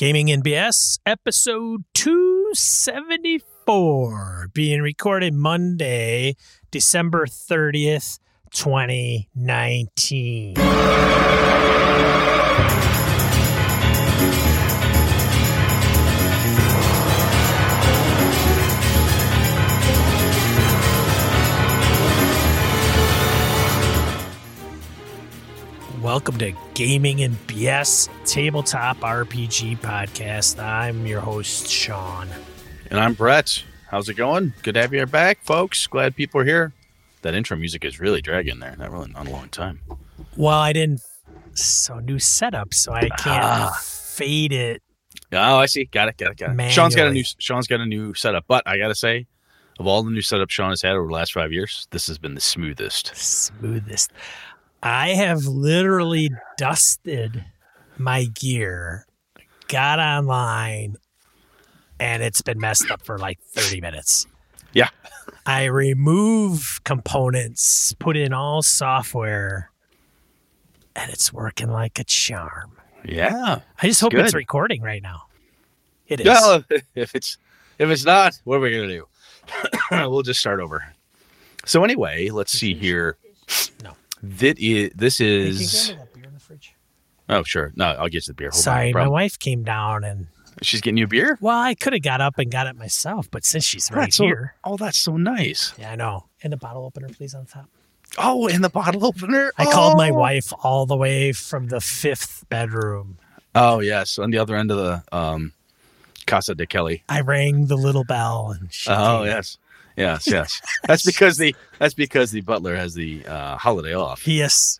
Gaming and BS, episode 274, being recorded Monday, December 30th, 2019. Welcome to Gaming and BS Tabletop RPG Podcast. I'm your host, Sean. And I'm Brett. How's it going? Good to have you back, folks. Glad people are here. That intro music is really dragging there. Not really not a long time. Well, I didn't. So new setup, so I can't Ah. fade it. Oh, I see. Got it. Got it. Got it. Sean's got a new. Sean's got a new setup. But I gotta say, of all the new setups Sean has had over the last five years, this has been the smoothest. Smoothest. I have literally dusted my gear, got online, and it's been messed up for like 30 minutes. Yeah. I remove components, put in all software, and it's working like a charm. Yeah. I just hope it's recording right now. It is. Well, if it's if it's not, what are we gonna do? we'll just start over. So anyway, let's see here. No. That is. This Hey, can you is. grab me that beer in the fridge? Oh, sure. No, I'll get you the beer. Hold Sorry, my wife came down and She's getting you a beer. well, I could have got up and got it myself, but since she's right That's so- here, Oh, that's so nice. yeah, I know. And the bottle opener, please, on top. Oh, and the bottle opener. I called my Oh. wife all the way from the fifth bedroom. Oh yes, on the other end of the um, Casa de Kelly. I rang the little bell, and she Oh yes, yes, yes. That's because the that's because the butler has the uh, holiday off. Yes,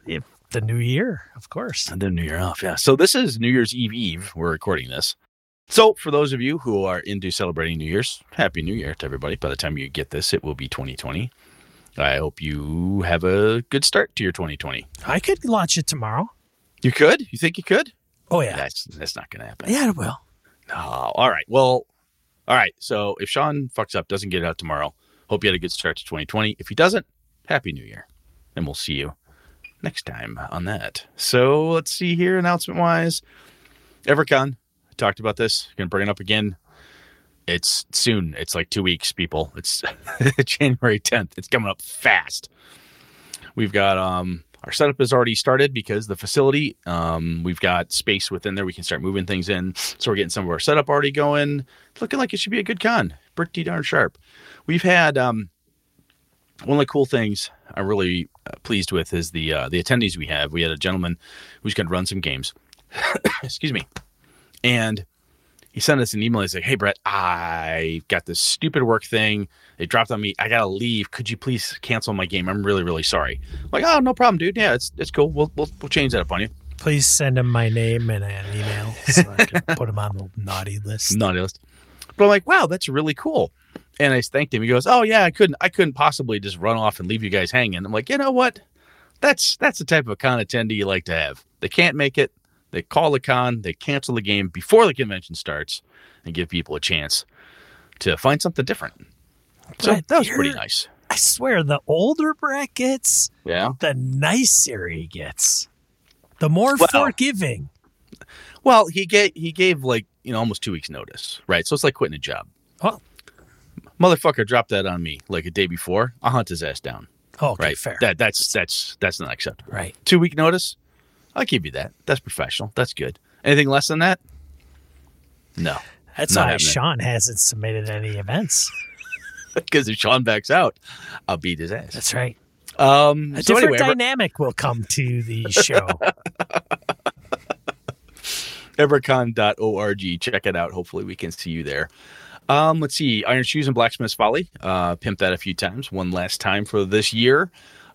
the new year, of course. And then New Year off, yeah. So this is New Year's Eve Eve. We're recording this. So for those of you who are into celebrating New Year's, Happy New Year to everybody. By the time you get this, it will be 2020. I hope you have a good start to your 2020. I could launch it tomorrow. You could? You think you could? Oh yeah, That's that's not going to happen. yeah, it will. Oh, all right. Well, all right. So if Sean fucks up, doesn't get it out tomorrow, hope you had a good start to 2020. If he doesn't, Happy New Year. And we'll see you next time on that. So let's see here, announcement wise. Evercon, talked about this. Gonna bring it up again. It's soon. It's like two weeks, people. It's January 10th. It's coming up fast. We've got um our setup has already started because the facility, um, we've got space within there. We can start moving things in. So we're getting some of our setup already going. It's looking like it should be a good con. Pretty darn sharp. We've had um, one of the cool things I'm really uh, pleased with is the uh, the attendees we have. We had a gentleman who's going to run some games. Excuse me, and he sent us an email. He's like, "Hey Brett, I got this stupid work thing. They dropped on me. I gotta leave. Could you please cancel my game? I'm really really sorry." I'm like, "Oh, no problem, dude. Yeah, it's it's cool. We'll we'll, we'll change that up on you." Please send him my name and an email so I can put him on the naughty list. naughty list. But I'm like, wow, that's really cool. And I thanked him. He goes, oh yeah, I couldn't, I couldn't possibly just run off and leave you guys hanging. I'm like, you know what? That's that's the type of con attendee you like to have. They can't make it. They call the con. They cancel the game before the convention starts, and give people a chance to find something different. So But that was pretty nice. I swear, the older Brett gets, Yeah. the nicer he gets, the more Well- forgiving. Well, he gave he gave like you know almost two weeks notice, right? So it's like quitting a job. Oh. Motherfucker dropped that on me like a day before. I'll hunt his ass down. Oh, okay, right. fair. That that's that's that's not acceptable. right. Two week notice. I'll give you that. That's professional. That's good. Anything less than that? No. That's why. Sean hasn't submitted any events. Because if Sean backs out, I'll beat his ass. That's right. Um A so different anyway, dynamic will come to the show. evercon.org. Check it out. Hopefully we can see you there. Um, let's see. Iron Shoes and Blacksmith's Folly. Uh, pimped that a few times. One last time for this year.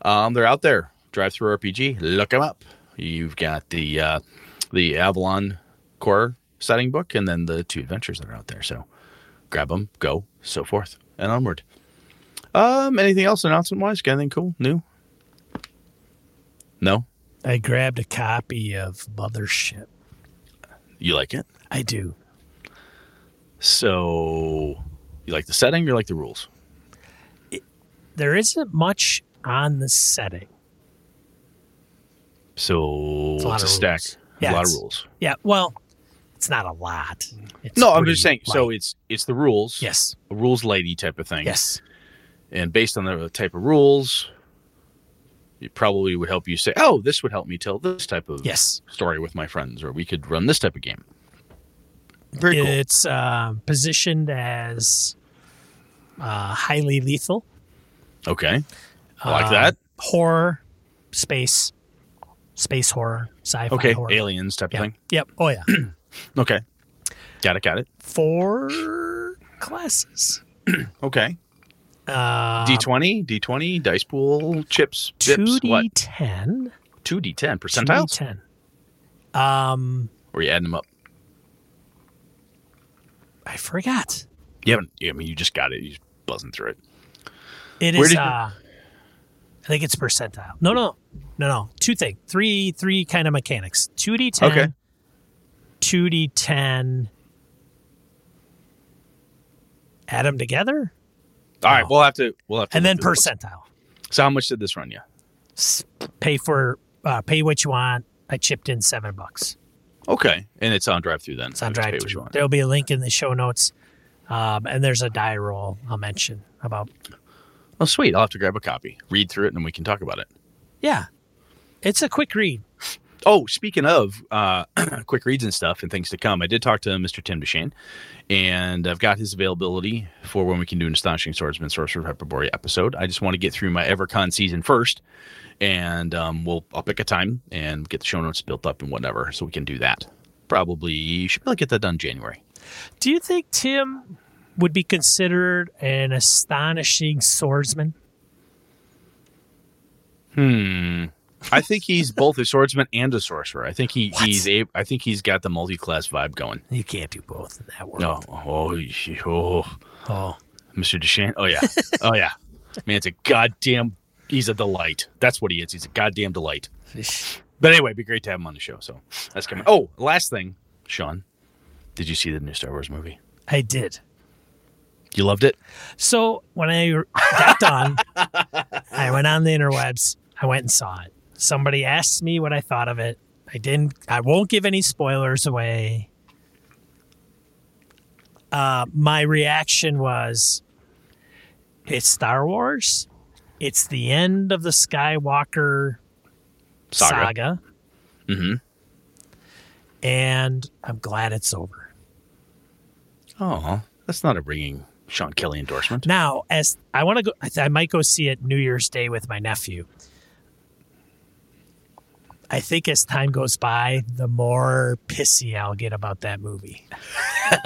Um, they're out there. DriveThruRPG. Look them up. You've got the uh, the Avalon core setting book and then the two adventures that are out there. So grab them, go, so forth, and onward. Um, anything else announcement wise? Got anything cool, new? No, I grabbed a copy of Mothership. you like it. I do. So you like the setting? Or you like the rules? There isn't much on the setting. So It's a lot it's a of stack. Yeah, a lot of rules. Yeah, well, It's not a lot. It's no, I'm just saying. So it's it's the rules, yes, a rules lady type of thing. yes, And based on the type of rules, it probably would help you say, "Oh, this would help me tell this type of yes. story with my friends, or we could run this type of game." Very cool. It's uh, positioned as uh, highly lethal. Okay, I like Uh, that. Horror, space, space horror, sci-fi Okay, horror. aliens type Yeah. of thing. Yep. Oh yeah. Okay, got it, got it. Four classes. Okay, Uh, D twenty, D twenty, dice pool, chips, two dips, D what? ten. Two D ten percentiles. Ten. Um, Or you adding them up? I forgot. You haven't. I mean, you just got it. You're buzzing through it. It Where is. you- uh, I think it's percentile. No, no, no, no. Two thing. Three, three kind of mechanics. Two D ten. Okay. Two D ten. Add them together, All right, we'll have to. We'll have to. and then look through those. percentile. So how much did this run you? Pay for. Uh, pay what you want. I chipped in seven bucks. Okay, and it's on drive through then. It's on drive through. There'll be a link in the show notes, um, and there's a die roll I'll mention about. Oh, sweet! I'll have to grab a copy, read through it, and then we can talk about it. Yeah, it's a quick read. Oh, speaking of uh, quick reads and stuff and things to come, I did talk to Mr. Tim Duchesne, and I've got his availability for when we can do an Astonishing Swordsman Sorcerer Hyperborea episode. I just want to get through my EverCon season first, and um, we'll I'll pick a time and get the show notes built up and whatever, so we can do that. Probably should be able to get that done January. Do you think Tim would be considered an astonishing swordsman? Hmm. I think he's both a swordsman and a sorcerer. I think he, What? he's a. I think he's got the multi-class vibe going. You can't do both in that world. No, oh, oh, Oh, Mr. Duchesne. Oh yeah, oh yeah. Man, it's a goddamn. He's a delight. That's what he is. He's a goddamn delight. But anyway, it'd be great to have him on the show. So that's coming. Oh, last thing, Sean, did you see the new Star Wars movie? I did. You loved it. So when I got done, I went on the interwebs. I went and saw it. Somebody asked me what I thought of it. I didn't. I won't give any spoilers away. Uh, my reaction was, "It's Star Wars. It's the end of the Skywalker Saga. saga, Mm-hmm. and I'm glad it's over." Oh, that's not a ringing Sean Kelly endorsement. Now, as I want to go, I, th- I might go see it New Year's Day with my nephew. I think as time goes by, the more pissy I'll get about that movie.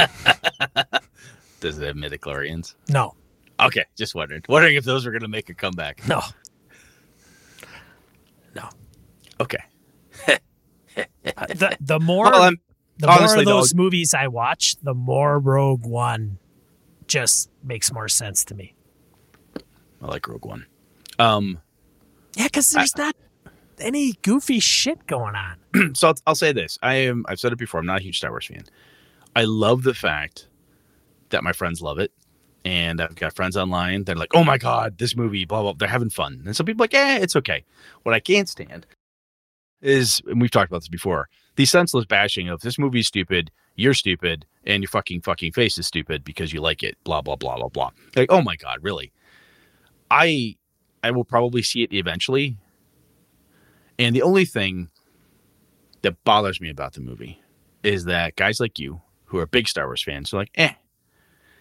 Does it have midichlorians? No, Okay, just wondering. Wondering if those were going to make a comeback. no, no. Okay. Uh, the the more Well, I'm, the more honestly, of though- those movies I watch, the more Rogue One just makes more sense to me. I like Rogue One. Um, Yeah, because there's not any goofy shit going on. so I'll, I'll say this: I am. I've said it before. I'm not a huge Star Wars fan. I love the fact that my friends love it, and I've got friends online They're like, "Oh my god, this movie!" Blah blah. They're having fun, and some people like, "Eh, it's okay." What I can't stand is, and we've talked about this before, the senseless bashing of this movie's stupid, you're stupid, and your fucking fucking face is stupid because you like it. Blah blah blah blah blah. Like, oh my god, really? I I will probably see it eventually. And the only thing that bothers me about the movie is that guys like you, who are big Star Wars fans, are like, eh.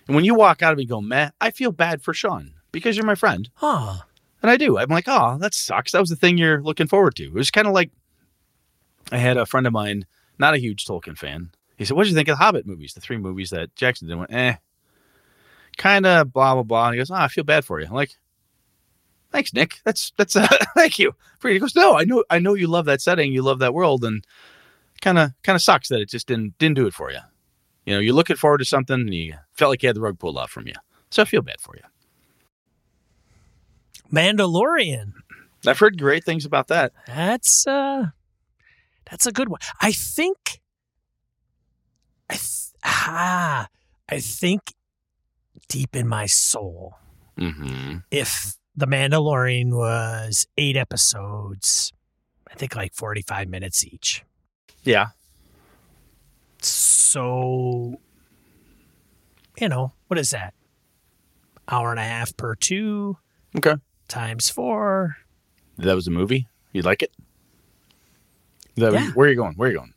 And when you walk out of it and go, meh, I feel bad for Sean because you're my friend. Huh. And I do. I'm like, oh, that sucks. That was the thing you're looking forward to. It was kind of like I had a friend of mine, not a huge Tolkien fan. He said, What did you think of the Hobbit movies? The three movies that Jackson did. I went, eh. Kind of blah, blah, blah. And he goes, Oh, I feel bad for you. I'm like, Thanks, Nick. That's that's uh, thank you. He goes, No, I know I know you love that setting, you love that world, and kinda kinda sucks that it just didn't didn't do it for you. You know, you're looking forward to something and you felt like you had the rug pulled off from you. So I feel bad for you. Mandalorian. I've heard great things about that. That's uh that's a good one. I think I th- ah I think deep in my soul Mm-hmm. if The Mandalorian was 8 episodes, I think like 45 minutes each. Yeah. So you know, what is that? Hour and a half per two Okay. times four. That was a movie. You like it? that Yeah. where are you going? Where are you going?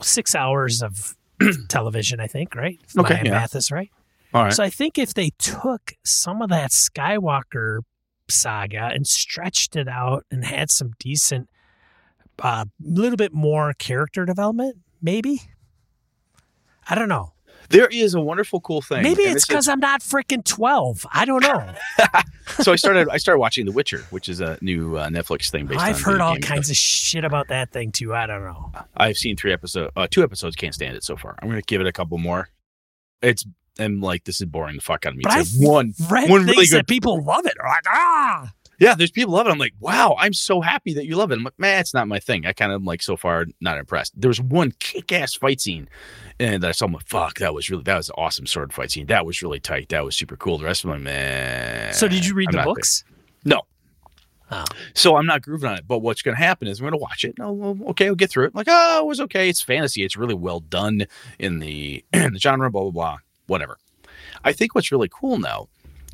Six hours of television, I think, right? If Okay, my yeah. math is right. All right. So I think if they took some of that Skywalker saga and stretched it out and had some decent, a little bit more character development, maybe. I don't know. there is a wonderful, cool thing. Maybe and it's because I'm not freaking 12. I don't know. so I started. I started watching The Witcher, which is a new uh, Netflix thing based. I've heard all kinds of shit about that thing too. I don't know. I've seen three episodes, uh, two episodes. Can't stand it so far. I'm going to give it a couple more. It's and like this is boring the fuck out of me. But I've one, Read one really good. that people love it. Like, ah, Yeah, there's people love it. I'm like, wow, I'm so happy that you love it. I'm like, man, it's not my thing. I kind of like so far not impressed. There was one kick-ass fight scene, and I saw I'm like, fuck, that was really that was an awesome sword fight scene. That was really tight. That was super cool. The rest of them, man. so did you read I'm the there. books? No. Oh. So I'm not grooving on it. But what's going to happen is I'm going to watch it. Okay, I'll get through it. I'm Like, oh, it was okay. It's fantasy. It's really well done in the in the genre. Blah blah blah. Whatever. I think what's really cool now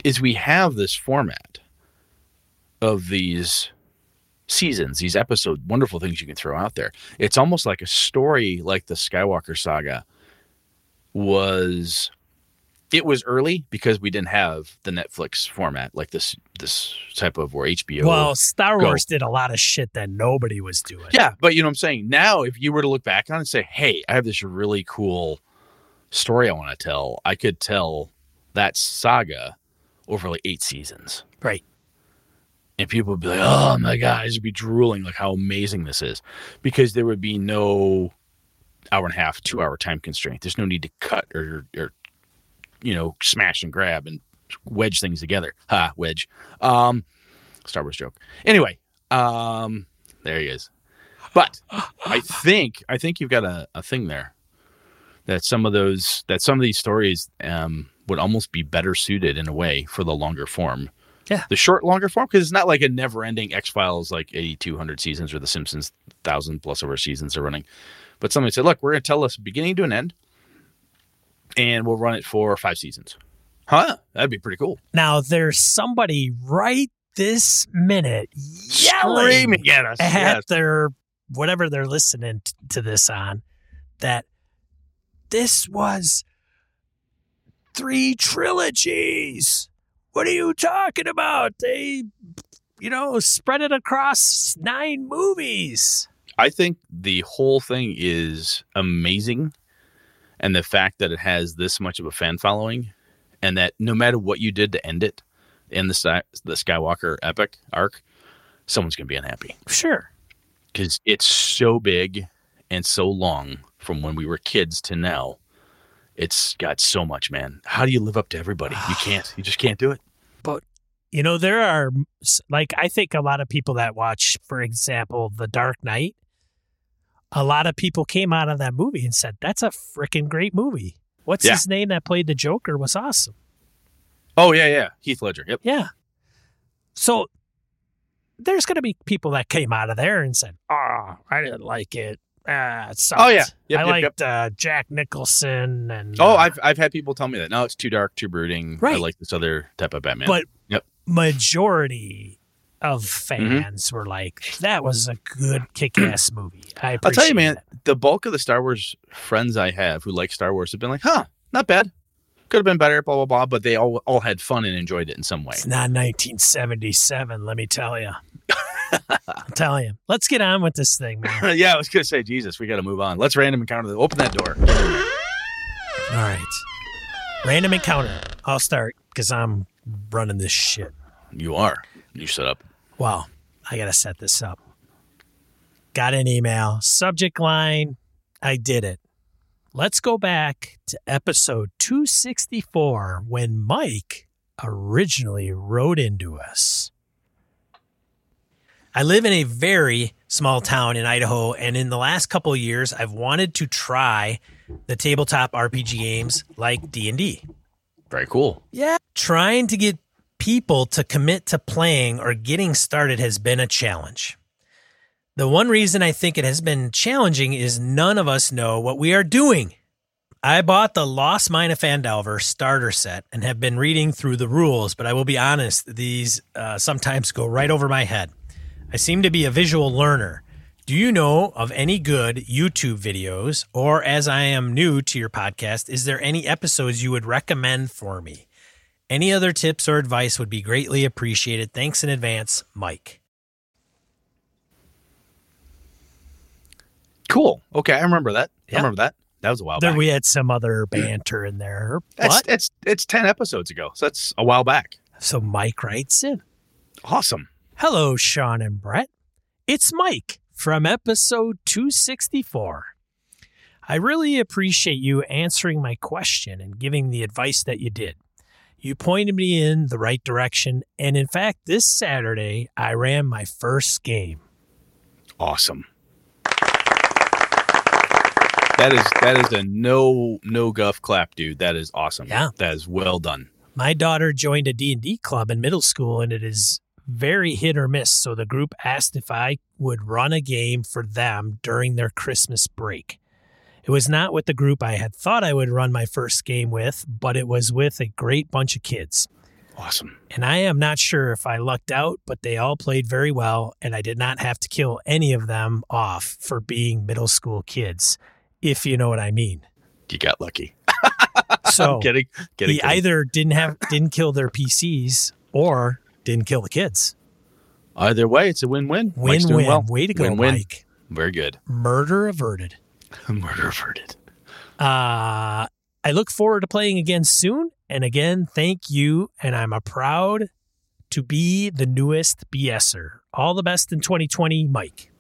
is we have this format of these seasons, these episode, wonderful things you can throw out there. It's almost like a story, like the Skywalker saga was. It was early because we didn't have the Netflix format like this this type of where HBO. Well, Star Go. Wars did a lot of shit that nobody was doing. Yeah, but you know what I'm saying? Now, if you were to look back on it and say, hey, I have this really cool story I want to tell, I could tell that saga over like eight seasons. Right. And people would be like, oh my God, this would be drooling, like how amazing this is. Because there would be no hour and a half, two hour time constraint. There's no need to cut or, or you know, smash and grab and wedge things together. Ha, wedge. Um, Star Wars joke. Anyway, um, there he is. But I think I think you've got a, a thing there that some of those that some of these stories um, would almost be better suited in a way for the longer form. Yeah. the short longer form because it's not like a never ending X Files like eighty two hundred seasons or The Simpsons thousand plus over seasons are running. But somebody said, look, we're going to tell us beginning to an end, and we'll run it for five seasons. Huh? That'd be pretty cool. Now there's somebody right this minute yelling Screaming at us. at Yes. their whatever they're listening t- to this on that this was three trilogies. What are you talking about? They, you know, spread it across nine movies. I think the whole thing is amazing. And the fact that it has this much of a fan following, and that no matter what you did to end it in the, the Skywalker epic arc, someone's going to be unhappy Sure. because it's so big and so long from when we were kids to now. It's got so much, man. How do you live up to everybody? You can't. You just can't do it. But you know, there are, like, I think a lot of people that watch, for example, The Dark Knight, a lot of people came out of that movie and said, that's a freaking great movie. What's Yeah. his name that played the Joker was awesome. Oh yeah, yeah. Heath Ledger. Yep. Yeah. So there's going to be people that came out of there and said, oh, I didn't like it. Ah, it sucked. Oh, yeah. Yep, I yep, liked Uh, Jack Nicholson and Oh, uh, I've I've had people tell me that. No, it's too dark, too brooding. I like this other type of Batman. But Yep. majority of Mm-hmm. fans were like, that was a good kick-ass movie. I I'll tell you, man, it. the bulk of the Star Wars friends I have who like Star Wars have been like, huh, not bad. Could have been better, blah, blah, blah. But they all, all had fun and enjoyed it in some way. It's not 1977, let me tell you. I'm telling you. Let's get on with this thing, man. yeah, I was going to say, Jesus, we got to move on. Let's random encounter. The, open that door. All right. Random encounter. I'll start because I'm running this shit. You are. You set up. Wow, I got to set this up. Got an email, subject line, I did it. Let's go back to episode 264 when Mike originally wrote into us. I live in a very small town in Idaho, and in the last couple of years, I've wanted to try the tabletop RPG games like D&D. Very cool. Yeah. Trying to get people to commit to playing or getting started has been a challenge. The one reason I think it has been challenging is none of us know what we are doing. I bought the Lost Mine of Phandelver starter set and have been reading through the rules, but I will be honest, these uh, sometimes go right over my head. I seem to be a visual learner. Do you know of any good YouTube videos, or as I am new to your podcast, is there any episodes you would recommend for me? Any other tips or advice would be greatly appreciated. Thanks in advance, Mike. Cool. Okay, I remember that. Yeah. I remember that. That was a while There back. we had some other banter in there. That's But it's it's ten episodes ago, so that's a while back. so Mike writes in. Awesome. Hello, Sean and Brett. It's Mike from episode 264. I really appreciate you answering my question and giving the advice that you did. You pointed me in the right direction, and in fact, this Saturday I ran my first game. Awesome. That is that is a no no guff clap, dude. That is awesome. Yeah. That is well done. My daughter joined a D&D club in middle school and it is very hit or miss, so the group asked if I would run a game for them during their Christmas break. It was not with the group I had thought I would run my first game with, but it was with a great bunch of kids. Awesome. And I am not sure if I lucked out, but they all played very well, and I did not have to kill any of them off for being middle school kids, if you know what I mean. You got lucky. So I'm kidding. Kidding. he kidding. either didn't have didn't kill their PCs or didn't kill the kids. Either way, it's a win-win. Mike's Win doing win. well. Way to go, Win-win. Mike. Very good. Murder averted. Murder averted. Uh I look forward to playing again soon. And again, thank you. And I'm a proud to be the newest BSer. All the best in 2020, Mike.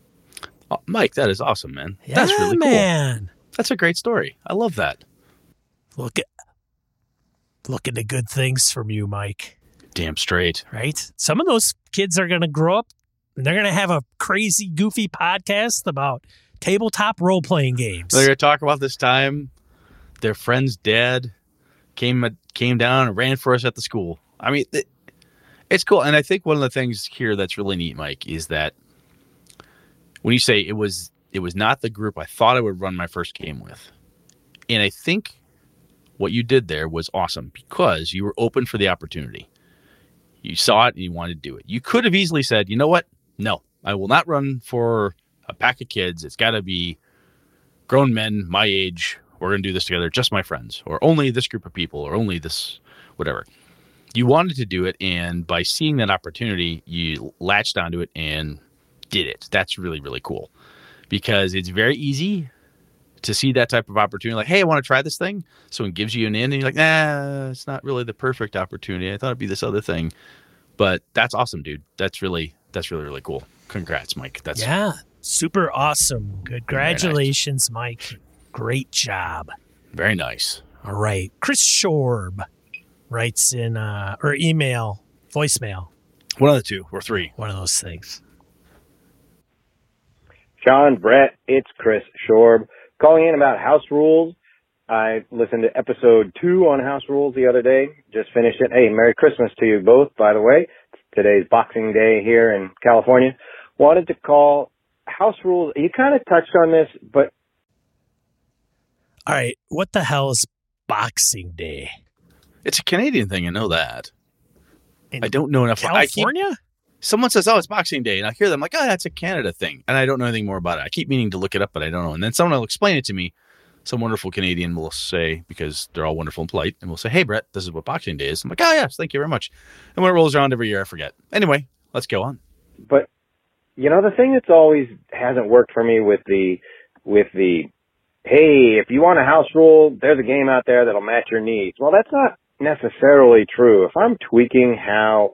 Oh, Mike, that is awesome, man. Yeah, That's really cool. man. That's a great story. I love that. Look at look at the good things from you, Mike. Damn straight. Right? Some of those kids are gonna grow up and they're gonna have a crazy, goofy podcast about tabletop role playing games. They're gonna talk about this time their friend's dad came came down and ran for us at the school. I mean, it, it's cool, and I think one of the things here that's really neat, Mike, is that when you say it was it was not the group I thought I would run my first game with, and I think what you did there was awesome because you were open for the opportunity. You saw it and you wanted to do it. You could have easily said, you know what? No, I will not run for a pack of kids. It's got to be grown men my age. We're going to do this together, just my friends, or only this group of people, or only this, whatever. You wanted to do it, and by seeing that opportunity, you latched onto it and did it. That's really, really cool because it's very easy to see that type of opportunity. Like, hey, I want to try this thing. Someone gives you an in, and you're like, nah, it's not really the perfect opportunity. I thought it'd be this other thing. But that's awesome, dude. That's really, that's really, really cool. Congrats, Mike. That's yeah, super awesome. Congratulations, Mike. Great job. very nice. All right. Chris Shorb writes in uh, or email, voicemail, One of the two or three. one of those things. Sean, Brett, it's Chris Shorb calling in about house rules. I listened to episode two on house rules the other day. Just finished it. Hey, Merry Christmas to you both, by the way. Today's Boxing Day here in California. Wanted to call house rules. You kind of touched on this, but All right. What the hell is Boxing Day? It's a Canadian thing. I know that. In I don't know enough. I keep, California? someone says, "Oh, it's Boxing Day," and I hear them like, "Oh, that's a Canada thing," and I don't know anything more about it. I keep meaning to look it up, but I don't know. And then someone will explain it to me. Some wonderful Canadian will say, because they're all wonderful and polite, and will say, "Hey, Brett, this is what Boxing Day is." I'm like, "Oh, yes, thank you very much." And when it rolls around every year, I forget. Anyway, let's go on. but you know the thing that's always hasn't worked for me with the with the hey if you want a house rule there's a game out there that'll match your needs. Well that's not necessarily true. If i'm tweaking how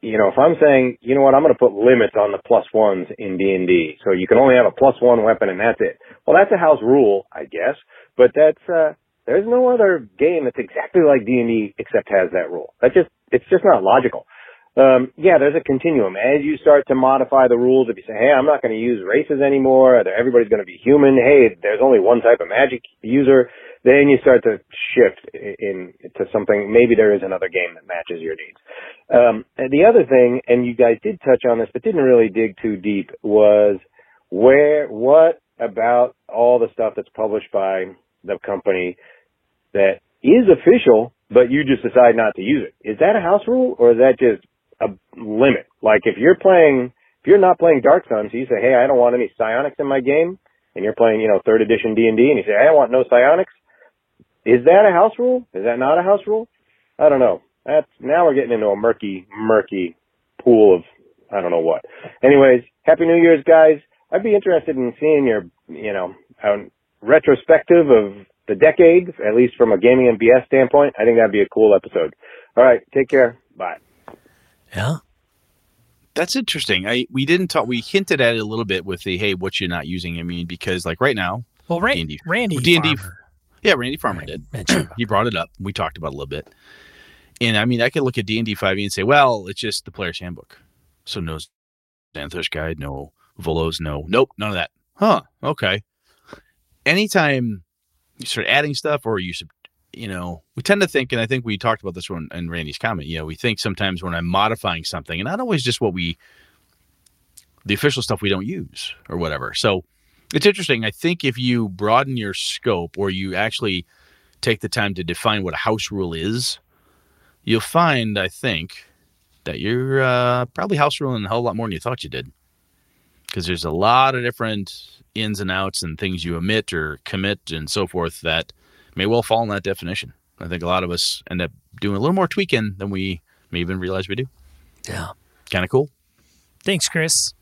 you know if i'm saying you know what i'm going to put limits on the plus ones in d&d so you can only have a plus one weapon and that's it. Well that's a house rule i guess but that's uh there's no other game that's exactly like d&d except has that rule. That just it's just not logical um, yeah, there's a continuum. As you start to modify the rules, if you say, hey, I'm not going to use races anymore, everybody's going to be human, hey, there's only one type of magic user, then you start to shift in, in to something, maybe there is another game that matches your needs. Um, the other thing, and you guys did touch on this, but didn't really dig too deep, was where, what about all the stuff that's published by the company that is official, but you just decide not to use it. Is that a house rule or is that just a limit? Like if you're playing, if you're not playing Dark Suns, you say, hey, I don't want any psionics in my game, and you're playing, you know, third edition D&D, and you say, I want no psionics. Is that a house rule? Is that not a house rule? I don't know. That's, now we're getting into a murky, murky pool of, I don't know what. Anyways, Happy New Year's, guys. I'd be interested in seeing your, you know, retrospective of the decade, at least from a gaming and BS standpoint. I think that'd be a cool episode. All right, take care. Bye. Yeah. That's interesting. I we didn't talk. We hinted at it a little bit with the hey, what you're not using. I mean, because like right now, Well, Ra- D&D. Randy D&D yeah, Randy Farmer did. mentioned he brought it up. We talked about it a little bit. And I mean, I could look at D and D five E and say, well, it's just the player's handbook. So no Xanathar's guide, no Volos, no, nope, none of that. Huh? Okay. Anytime you start adding stuff, or you, sub- you know, we tend to think, and I think we talked about this one in Randy's comment. You know, we think sometimes when I'm modifying something, and not always just what we, the official stuff we don't use or whatever. So it's interesting. I think if you broaden your scope, or you actually take the time to define what a house rule is, you'll find, I think, that you're uh, probably house ruling a whole lot more than you thought you did. Because there's a lot of different ins and outs and things you omit or commit and so forth that may well fall in that definition. I think a lot of us end up doing a little more tweaking than we may even realize we do. Yeah. Kind of cool. Thanks, Chris.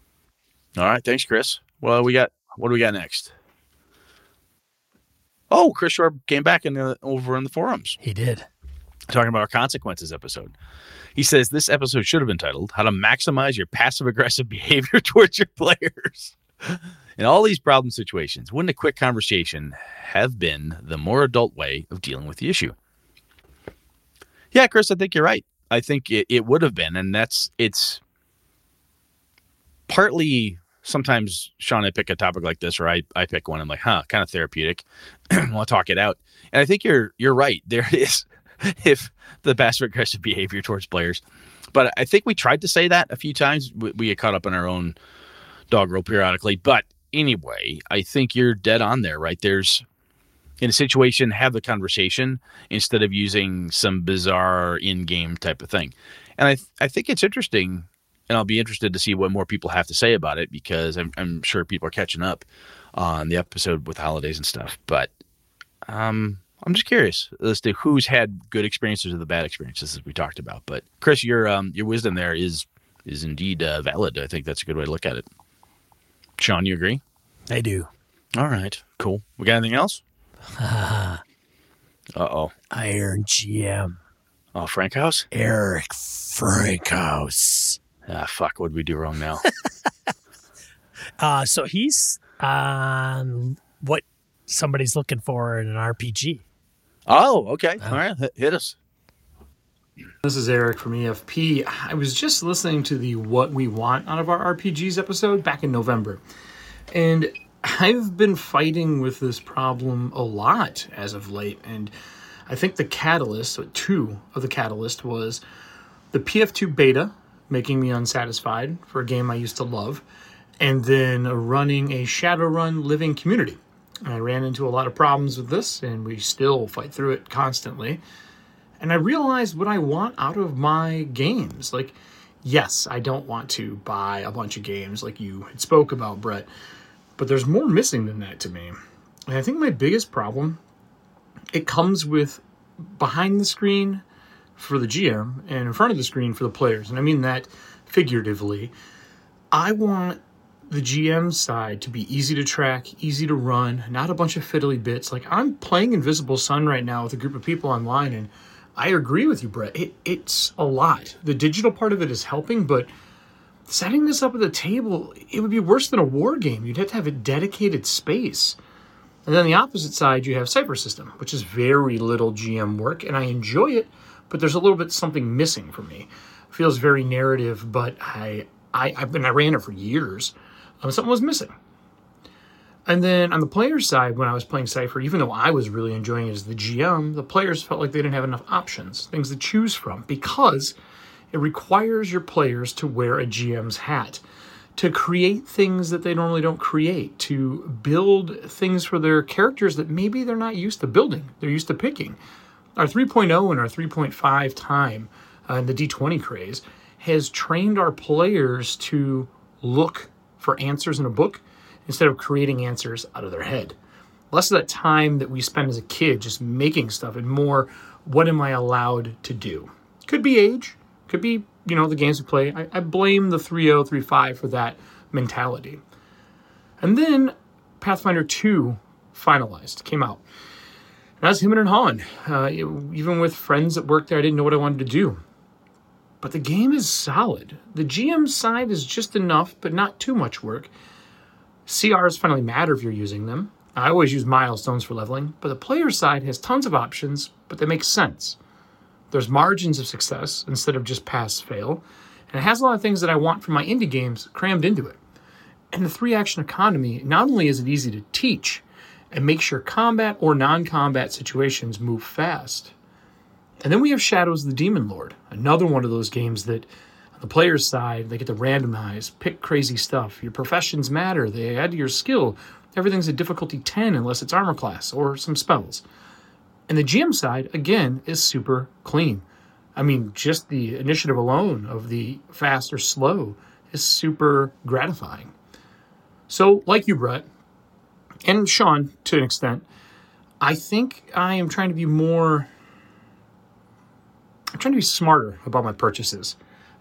All right. Thanks, Chris. Well, we got, what do we got next? Oh, Chris Shorb came back in the, over in the forums. He did. talking about our consequences episode. He says this episode should have been titled How to Maximize Your Passive Aggressive Behavior Towards Your Players. In all these problem situations, wouldn't a quick conversation have been the more adult way of dealing with the issue? Yeah, Chris, I think you're right. I think it, it would have been. And that's, it's partly sometimes Sean I pick a topic like this, or I, I pick one. I'm like, huh, kind of therapeutic. we'll talk it out. And I think you're, you're right. There is if the passive aggressive behavior towards players. But I think we tried to say that a few times. We, we get caught up in our own dog roll periodically. But anyway, I think you're dead on there, right? There's in a situation, have the conversation instead of using some bizarre in-game type of thing. And I, I think it's interesting, and I'll be interested to see what more people have to say about it because I'm, I'm sure people are catching up on the episode with holidays and stuff. But um, I'm just curious as to who's had good experiences or the bad experiences as we talked about. But Chris, your um, your wisdom there is is indeed uh, valid. I think that's a good way to look at it. Sean, you agree? I do. All right, cool. We got anything else? Uh oh. Iron GM Oh, Frankhouse? Eric Frankhouse. Ah, fuck. What did we do wrong now? Uh, so he's on what somebody's looking for in an RPG. oh, okay. All right. Hit us. This is Eric from EFP. I was just listening to the What We Want Out of Our RPGs episode back in November. And I've been fighting with this problem a lot as of late. And I think the catalyst, two of the catalyst, was the PF2 beta making me unsatisfied for a game I used to love, and then running a Shadowrun living community. I ran into a lot of problems with this, and we still fight through it constantly and I realized what I want out of my games. Like, yes, I don't want to buy a bunch of games like you spoke about, Brett, but there's more missing than that to me. And I think my biggest problem it comes with behind the screen for the GM and in front of the screen for the players. And I mean that figuratively. I want the GM side to be easy to track, easy to run, not a bunch of fiddly bits. Like I'm playing Invisible Sun right now with a group of people online and I agree with you, Brett. It, it's a lot. The digital part of it is helping, but setting this up at the table, it would be worse than a war game. You'd have to have a dedicated space. And then the opposite side, you have Cypher System, which is very little GM work, and I enjoy it, but there's a little bit something missing for me. It feels very narrative, but I, I, I've been, I ran it for years. Um, something was missing. And then on the players' side, when I was playing Cypher, even though I was really enjoying it as the GM, the players felt like they didn't have enough options, things to choose from, because it requires your players to wear a GM's hat. to create things that they normally don't create, to build things for their characters that maybe they're not used to building, they're used to picking. Our 3.0 and our 3.5 time uh, in the D20 craze has trained our players to look for answers in a book instead of creating answers out of their head. Less of that time that we spend as a kid just making stuff and more what am I allowed to do? Could be age, could be, you know, the games we play. I, I blame the 3035 for that mentality. And then Pathfinder 2 finalized, came out. And I was and hawing. Uh, even with friends that worked there, I didn't know what I wanted to do. But the game is solid. The GM side is just enough, but not too much work. CRs finally matter if you're using them. I always use milestones for leveling, but the player side has tons of options, but they make sense. There's margins of success instead of just pass fail, and it has a lot of things that I want from my indie games crammed into it. And the three action economy, not only is it easy to teach and make sure combat or non combat situations move fast. And then we have Shadows of the Demon Lord, another one of those games that the player's side, they get to randomize, pick crazy stuff. Your professions matter, they add to your skill everything's a difficulty 10 unless it's armor class or some spells. And the GM side, again, is super clean. I mean, just the initiative alone of the fast or slow is super gratifying. So, like you, Brett, and Sean to an extent, I think I am trying to be more. I'm trying to be smarter about my purchases.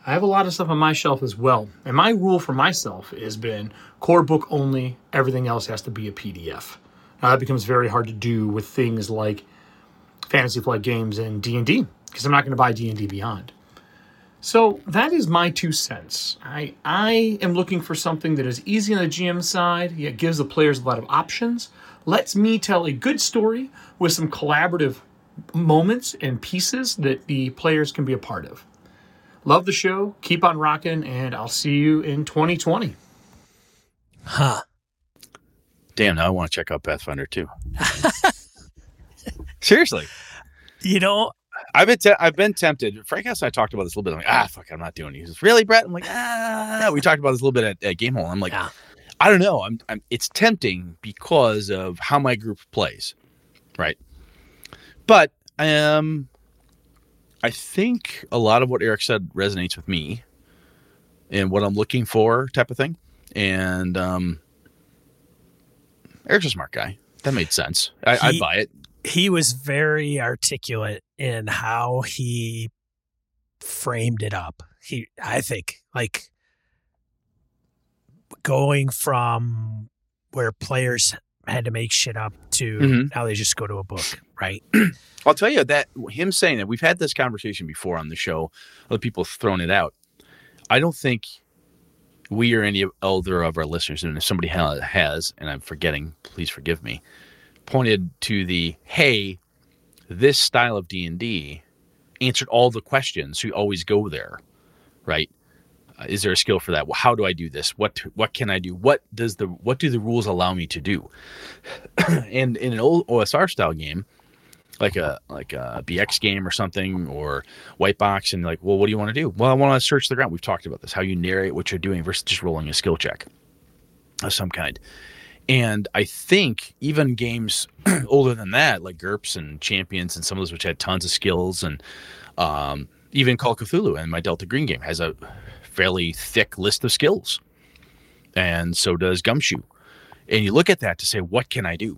I have a lot of stuff on my shelf as well. And my rule for myself has been core book only, everything else has to be a PDF. Now that becomes very hard to do with things like Fantasy Flight games and D&D because I'm not going to buy D&D Beyond. So that is my two cents. I I am looking for something that is easy on the GM side, yet gives the players a lot of options, lets me tell a good story with some collaborative moments and pieces that the players can be a part of. Love the show. Keep on rocking, and I'll see you in 2020. Huh. Damn, now I want to check out Pathfinder too. Seriously, You know, I've been te- I've been tempted. Frankhouse and I talked about this a little bit. I'm like, ah, fuck, I'm not doing it. He says, really, Brett? I'm like, ah. We talked about this a little bit at, at Gamehole. I'm like, Yeah. I don't know. I'm, I'm. It's tempting because of how my group plays, right? But I um, I think a lot of what Eric said resonates with me and what I'm looking for, type of thing. And um, Eric's a smart guy. That made sense. I, I'd buy it. he was very articulate in how he framed it up. He, I think, like going from where players had to make shit up to Mhm. now they just go to a book, right? I'll tell you that him saying that we've had this conversation before on the show. Other people have thrown it out. I don't think we or any elder of our listeners, and if somebody ha- has, and I'm forgetting, please forgive me, pointed to the hey, this style of D and D answered all the questions. So you always go there, right? Is there a skill for that? How do I do this? What what can I do? What does the what do the rules allow me to do? and in an old OSR style game, like a like a BX game or something or white box and like, well, what do you want to do? Well, I want to search the ground. We've talked about this, how you narrate what you're doing versus just rolling a skill check of some kind. And I think even games older than that, like GURPS and Champions and some of those which had tons of skills and um, even Call Cthulhu and my Delta Green game has a fairly thick list of skills. And so does Gumshoe. And you look at that to say, what can I do?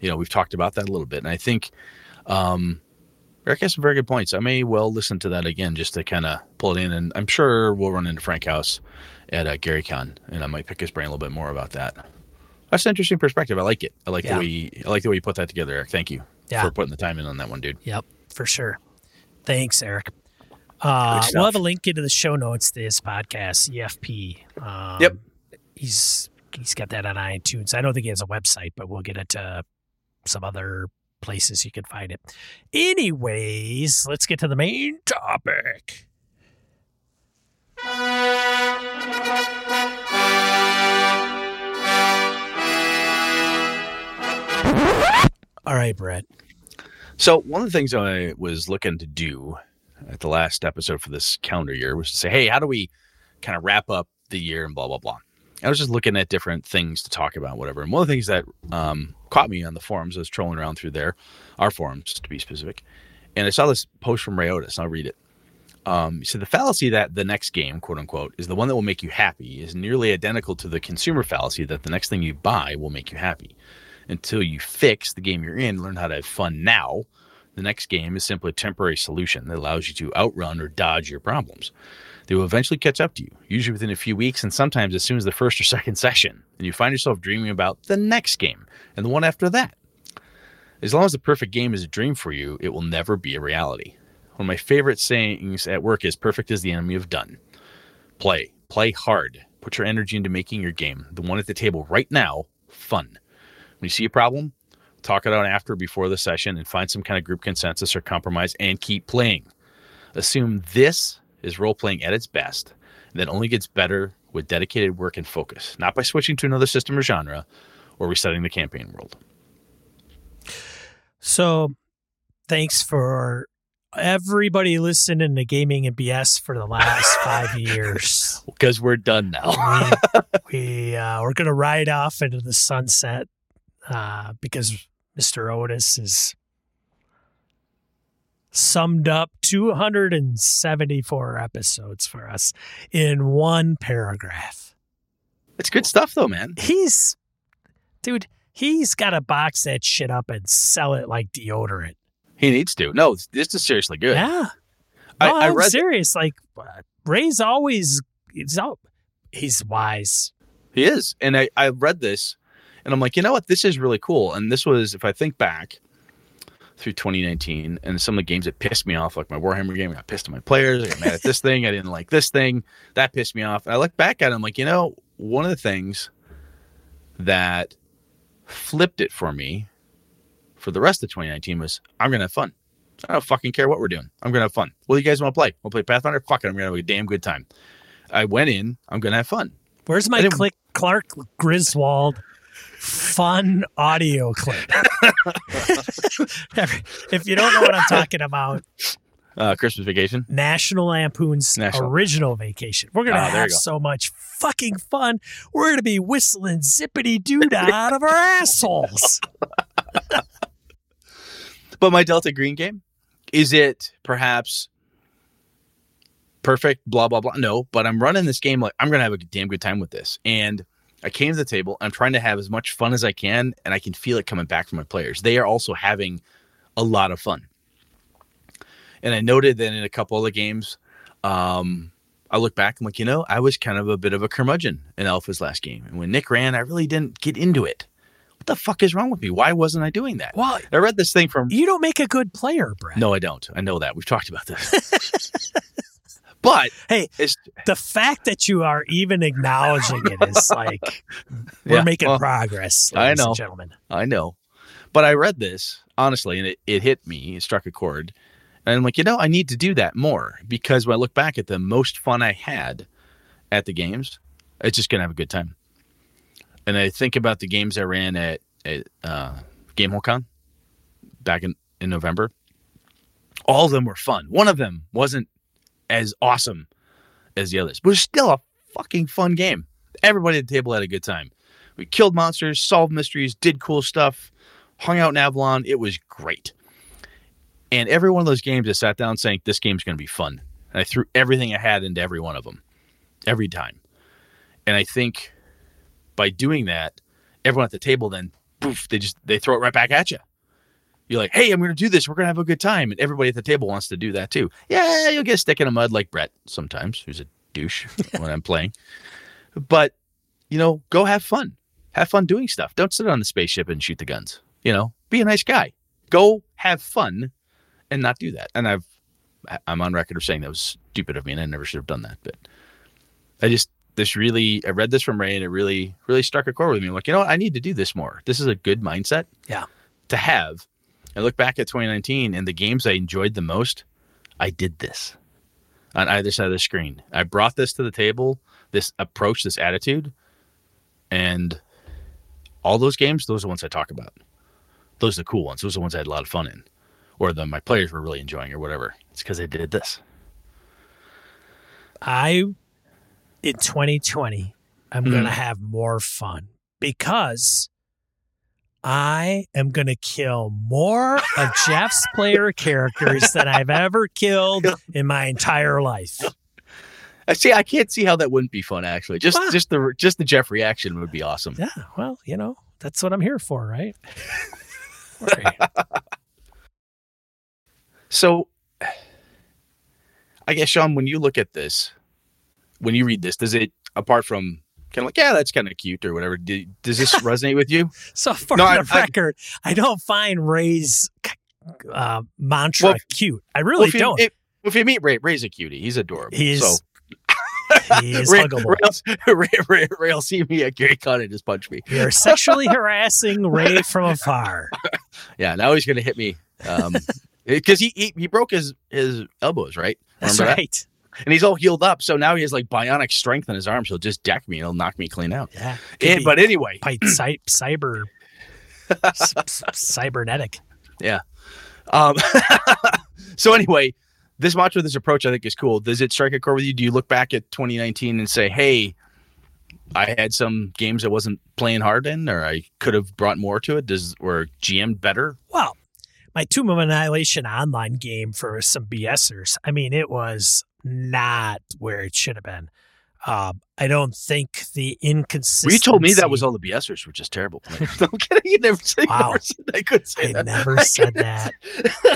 You know, we've talked about that a little bit. And I think um, Eric has some very good points. I may well listen to that again just to kind of pull it in. And I'm sure we'll run into Frankhouse at uh, GaryCon, and I might pick his brain a little bit more about that. That's an interesting perspective. I like it. I like Yeah. the way you, I like the way you put that together, Eric. Thank you Yeah. for putting the time in on that one, dude. Yep, for sure. Thanks, Eric. Uh, we'll have a link into the show notes to his podcast, EFP. Um, Yep. He's he's got that on iTunes. I don't think he has a website, but we'll get it to some other places you can find it. Anyways, let's get to the main topic. All right, Brett. So one of the things I was looking to do at the last episode for this calendar year was to say, hey, how do we kind of wrap up the year and blah blah blah. I was just looking at different things to talk about, whatever. And one of the things that um, caught me on the forums, I was trolling around through there, our forums to be specific, and I saw this post from Ray Otis. I'll read it. Um, so the fallacy that the next game, quote unquote, is the one that will make you happy is nearly identical to the consumer fallacy that the next thing you buy will make you happy. Until you fix the game you're in, learn how to have fun now. The next game is simply a temporary solution that allows you to outrun or dodge your problems. They will eventually catch up to you, usually within a few weeks, and sometimes as soon as the first or second session. And you find yourself dreaming about the next game and the one after that. As long as the perfect game is a dream for you, it will never be a reality. One of my favorite sayings at work is perfect is the enemy of done. Play, play hard. Put your energy into making your game, the one at the table right now, fun. When you see a problem, talk it out after before the session and find some kind of group consensus or compromise and keep playing. Assume this is role playing at its best, and that only gets better with dedicated work and focus, not by switching to another system or genre or resetting the campaign world. So, thanks for everybody listening to Gaming and BS for the last five years. Because we're done now. we we uh, we're gonna ride off into the sunset uh, because Mr. Otis is summed up 274 episodes for us in one paragraph. It's good stuff, though, man. He's, dude, he's got to box that shit up and sell it like deodorant. He needs to. No, this is seriously good. Yeah. No, I I'm read serious. Like, Ray's always, he's, al- he's wise. he is, and I I read this, and I'm like, you know what? This is really cool. And this was, if I think back through 2019, and some of the games that pissed me off, like my Warhammer game, I got pissed at my players. I got mad at this thing. I didn't like this thing. That pissed me off. And I look back at it, I'm like, you know, one of the things that flipped it for me for the rest of 2019 was I'm gonna have fun. I don't fucking care what we're doing. I'm gonna have fun. What do you guys want to play? To play Pathfinder? Fuck it. I'm gonna have a damn good time. I went in. I'm gonna have fun. Where's my Click Clark Griswold fun audio clip? if you don't know what I'm talking about, Uh, Christmas vacation. National Lampoon's National. original vacation. We're gonna you have go. so much fucking fun. We're gonna be whistling zippity doo out of our assholes. But my Delta Green game, is it perhaps perfect? Blah blah blah. No, but I'm running this game like I'm gonna have a damn good time with this. And I came to the table. I'm trying to have as much fun as I can, and I can feel it coming back from my players. They are also having a lot of fun. And I noted that in a couple of the games, um, I look back. I'm like, you know, I was kind of a bit of a curmudgeon in Alpha's last game, and when Nick ran, I really didn't get into it. What the fuck is wrong with me? Why wasn't I doing that? Well, I read this thing from you don't make a good player, Brett. no, I don't. I know that. We've talked about this. but Hey, it's the fact that you are even acknowledging it is like we're Yeah, making well, progress, I know. gentlemen. I know. But I read this honestly and it, it hit me, it struck a chord. And I'm like, you know, I need to do that more because when I look back at the most fun I had at the games, it's just gonna have a good time. And I think about the games I ran at, at uh, GameHoleCon back in, in November. All of them were fun. One of them wasn't as awesome as the others, but it's still a fucking fun game. Everybody at the table had a good time. We killed monsters, solved mysteries, did cool stuff, hung out in Avalon. It was great. And every one of those games, I sat down saying, This game's going to be fun. And I threw everything I had into every one of them, every time. And I think by doing that, everyone at the table then, poof, they just they throw it right back at you. You're like, hey, I'm going to do this. We're going to have a good time. And everybody at the table wants to do that too. Yeah, you'll get a stick in the mud like Brett sometimes, who's a douche when I'm playing. But, you know, go have fun. Have fun doing stuff. Don't sit on the spaceship and shoot the guns. You know, be a nice guy. Go have fun and not do that. And I've, I'm on record of saying that was stupid of me and I never should have done that. But I just, this really, I read this from Ray and it really, really struck a chord with me. I'm like, you know what? I need to do this more. This is a good mindset Yeah. to have. I look back at 2019 and the games I enjoyed the most, I did this on either side of the screen. I brought this to the table, this approach, this attitude, and all those games, those are the ones I talk about. Those are the cool ones. Those are the ones I had a lot of fun in, or the my players were really enjoying, or whatever. It's because I did this. I in 2020, I'm Mhm. going to have more fun because I am going to kill more of Jeff's player characters than I've ever killed in my entire life. I see. I can't see how that wouldn't be fun. Actually, just just the just the Jeff reaction would be awesome. Yeah, well, you know, that's what I'm here for, right? Right. So, I guess Sean, when you look at this, when you read this, does it apart from kind of like yeah, that's kind of cute or whatever? Do, does this resonate with you? So for No, I- the I- record, I, don't find Ray's uh, mantra Well, cute. I Well, really if don't. if, if you meet Ray, Ray's a cutie. He's adorable. He's so he's Ray, huggable. Ray'll, Ray, Ray, Ray'll see me at Gary Con and just punch me. You're sexually harassing Ray from afar. Yeah, now he's gonna hit me. Um, because he, he he broke his his elbows, right? That's Remember that? right. And he's all healed up, so now he has like bionic strength in his arms. He'll just deck me and he'll knock me clean out. Yeah. But anyway, cyber cybernetic. um, so anyway, this match with this approach, I think, is cool. Does it strike a chord with you? Do you look back at 2019 and say, "Hey, I had some games I wasn't playing hard in, or I could have brought more to it"? Does or GM better? Well, my Tomb of Annihilation online game for some BSers. I mean, it was not where it should have been. Um, I don't think the inconsistency. you told me that was all the BSers were just terrible. no I'm kidding. You never said, Wow. I could say I that. never I said that,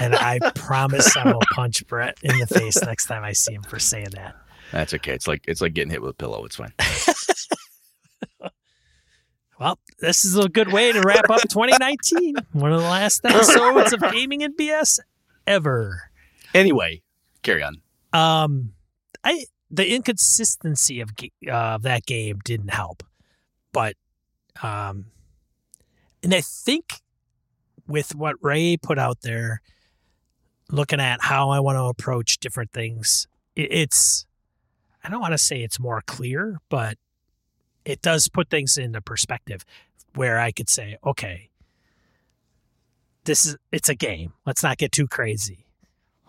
and I promise I will punch Brett in the face next time I see him for saying that. That's okay. It's like it's like getting hit with a pillow. It's fine. Well, this is a good way to wrap up 2019. One of the last episodes of Gaming and BS ever. Anyway, carry on. Um, I the inconsistency of uh, that game didn't help, but um, and I think with what Ray put out there, looking at how I want to approach different things, it, it's I don't want to say it's more clear, but it does put things into perspective where I could say, okay, this is it's a game. Let's not get too crazy.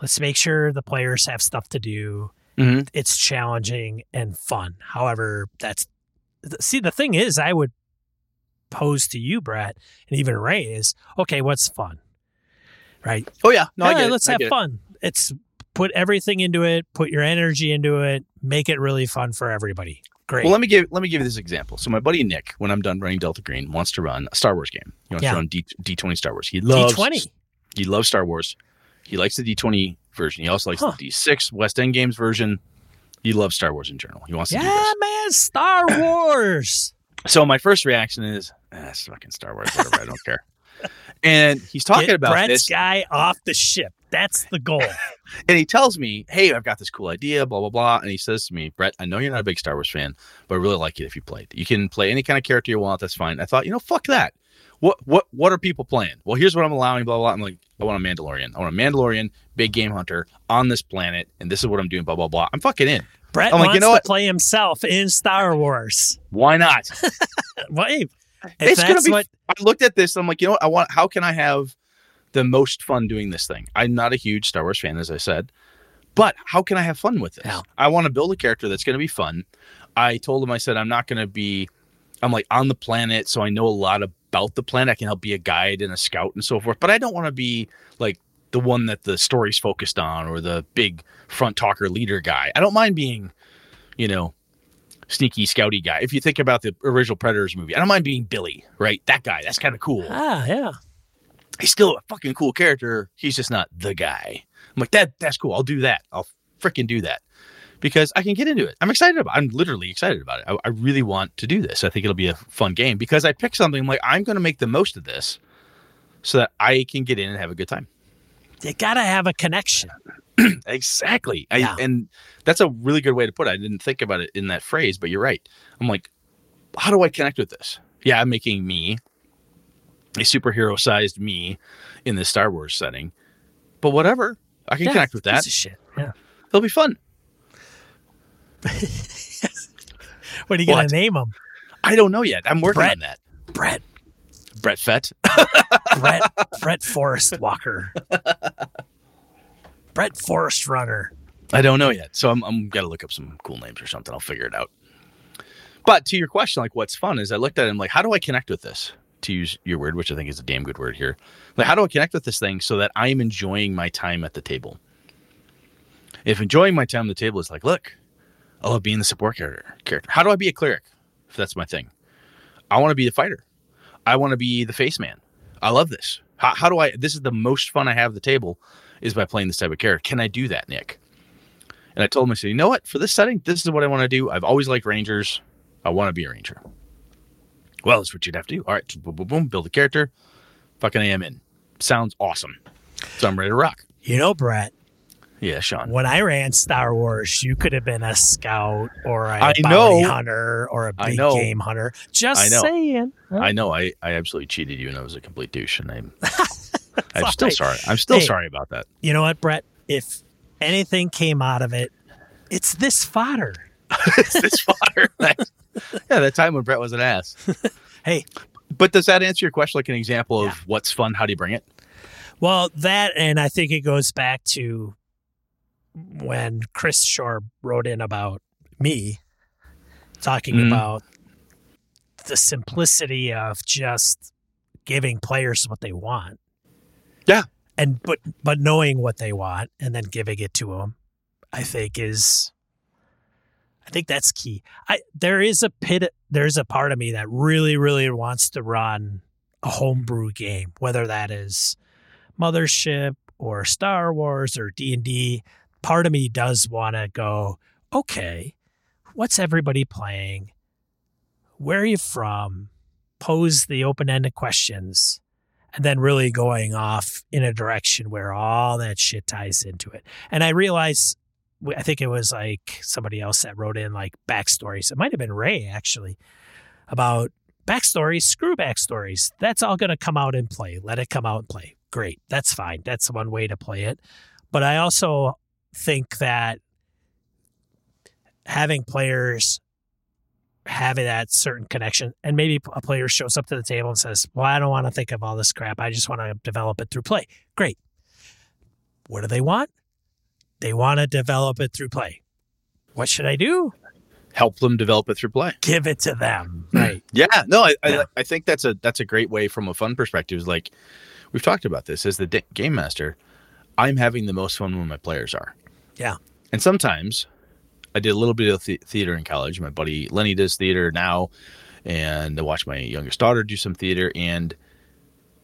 Let's make sure the players have stuff to do. Mhm. It's challenging and fun. However, that's see the thing is, I would pose to you, Brett, and even Ray is okay. What's fun, right? Oh yeah, no, I Yeah, let's I have get it. fun. It's put everything into it. Put your energy into it. Make it really fun for everybody. Great. Well, let me give let me give you this example. So my buddy Nick, when I'm done running Delta Green, wants to run a Star Wars game. He wants Yeah. to run D D twenty Star Wars. He loves D20. He loves Star Wars. He likes the D twenty version. He also likes Huh. the D six West End Games version. He loves Star Wars in general. He wants to do Yeah, man, Star Wars. So my first reaction is, ah, it's fucking Star Wars. Whatever. I don't care. And he's talking Get about Brett's this, guy off the ship. That's the goal. and he tells me, "Hey, I've got this cool idea." Blah blah blah. And he says to me, "Brett, I know you're not a big Star Wars fan, but I really like it if you played. You can play any kind of character you want. That's fine." I thought, you know, fuck that. What what what are people playing? Well, here's what I'm allowing. Blah blah. blah. I'm like, I want a Mandalorian. I want a Mandalorian, big game hunter on this planet, and this is what I'm doing. Blah blah blah. I'm fucking in. Brett I'm like, wants you know to what? play himself in Star Wars. Why not? If It's gonna be what I looked at this. I'm like, you know what? I want. How can I have the most fun doing this thing? I'm not a huge Star Wars fan, as I said, but how can I have fun with this? Yeah. I want to build a character that's going to be fun. I told him, I said, I'm not going to be. I'm like on the planet, so I know a lot about the planet. I can help be a guide and a scout and so forth. But I don't want to be like the one that the story's focused on or the big front talker leader guy. I don't mind being, you know, sneaky scouty guy. If you think about the original Predators movie, I don't mind being Billy, right? That guy. That's kind of cool. ah yeah. He's still a fucking cool character. He's just not the guy. I'm like, that that's cool. I'll do that. I'll freaking do that. Because I can get into it. I'm excited about it. I'm literally excited about it. I, I really want to do this. I think it'll be a fun game because I picked something I'm like, I'm going to make the most of this so that I can get in and have a good time. You gotta have a connection. Exactly. I, And that's a really good way to put it. I didn't think about it in that phrase, but you're right. I'm like, how do I connect with this? Yeah, I'm making me a superhero sized me in this Star Wars setting, but whatever. I can Yeah, connect with that. Yeah. It'll be fun. What are you gonna name him? I don't know yet. I'm working Brett. on that. Brett. Brett Fett. Brett. Brett Forrest Walker. Brett Forrest Runner. I don't know yet. So I'm, I'm got to look up some cool names or something. I'll figure it out. But to your question, like what's fun is I looked at him like, how do I connect with this? To use your word, which I think is a damn good word here. Like, how do I connect with this thing so that I'm enjoying my time at the table? If enjoying my time at the table is like, look, I love being the support character. Character. How do I be a cleric? If that's my thing, I want to be the fighter. I want to be the face man. I love this. How, how do I? This is the most fun I have at the table, is by playing this type of character. Can I do that, Nick? And I told him, I said, you know what? For this setting, this is what I want to do. I've always liked Rangers. I want to be a Ranger. Well, that's what you'd have to do. All right, boom, boom, boom, build a character. Fucking am in. Sounds awesome. So I'm ready to rock. You know, Brett, Yeah, Sean. when I ran Star Wars, you could have been a scout or a I bounty know. hunter or a big game hunter. Just I know. saying. I know I, I absolutely cheated you and I was a complete douche and I'm I'm still sorry. I'm still Hey. sorry about that. You know what, Brett? If anything came out of it, it's this fodder. this fodder. yeah, that time when Brett was an ass. Hey, But does that answer your question like an example of Yeah. what's fun? How do you bring it? Well, that, and I think it goes back to when Chris Shorb wrote in about me, talking Mhm. about the simplicity of just giving players what they want. Yeah. And but but knowing what they want and then giving it to them, I think is I think that's key. I there is a pit there's a part of me that really really wants to run a homebrew game, whether that is Mothership or Star Wars or D&D. Part of me does want to go, okay, what's everybody playing? Where are you from? Pose the open-ended questions and then really going off in a direction where all that shit ties into it. And I realize I think it was like somebody else that wrote in like backstories. It might have been Ray actually about backstories. Screw backstories. That's all going to come out and play. Let it come out and play. Great. That's fine. That's one way to play it. But I also think that having players having that certain connection and maybe a player shows up to the table and says well i don't want to think of all this crap i just want to develop it through play great what do they want they want to develop it through play what should i do Help them develop it through play. give it to them hmm. right Yeah, no, I, Yeah. I I think that's a that's a great way from a fun perspective. Is like we've talked about this as the game master. I'm having the most fun when my players are. Yeah. and sometimes I did a little bit of the- theater in college. My buddy Lenny does theater now, and I watch my youngest daughter do some theater. And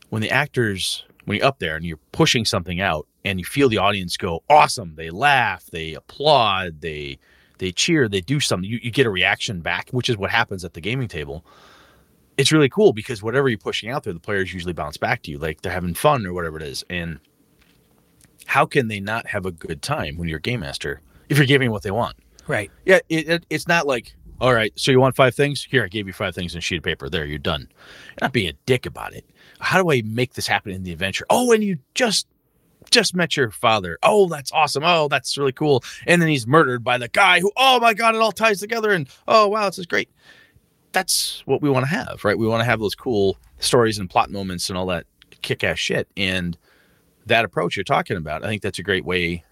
when the actors, when you're up there and you're pushing something out, and you feel the audience go awesome, they laugh, they applaud, they they cheer, they do something. You, you get a reaction back, which is what happens at the gaming table. It's really cool because whatever you're pushing out there, the players usually bounce back to you, like they're having fun or whatever it is. And how can they not have a good time when you're a game master if you're giving what they want? right Yeah, it, it, it's not like, all right, so you want five things? Here, I gave you five things in a sheet of paper. There, you're done. You're not being a dick about it. How do I make this happen in the adventure? Oh, and you just just met your father. Oh, that's awesome. Oh, that's really cool. And then he's murdered by the guy who, oh my God, it all ties together. And oh, wow, this is great. That's what we want to have, right? We want to have those cool stories and plot moments and all that kick ass shit. And that approach you're talking about, I think that's a great way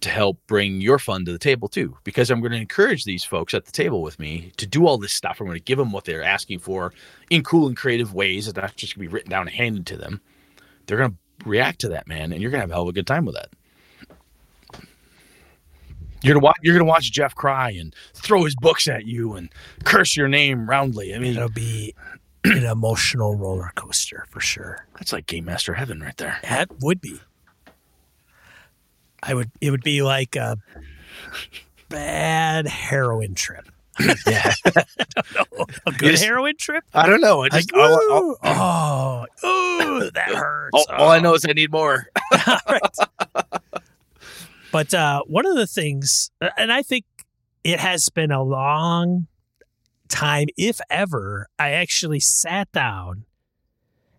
to help bring your fun to the table too because i'm going to encourage these folks at the table with me to do all this stuff. I'm going to give them what they're asking for in cool and creative ways it's not just going to be written down and handed to them. They're going to react to that man and you're going to have a hell of a good time with that. You're to watch you're going to watch jeff cry and throw his books at you and curse your name roundly. I mean it'll be an emotional roller coaster for sure. That's like game master heaven right there. That would be. I would it would be like a bad heroin trip. Yeah. A good just- heroin trip? I don't know. I like, just I- ooh, oh, ooh, that hurts. all, all i know is i need more. Right. But uh, one of the things, and I think it has been a long time, if ever, I actually sat down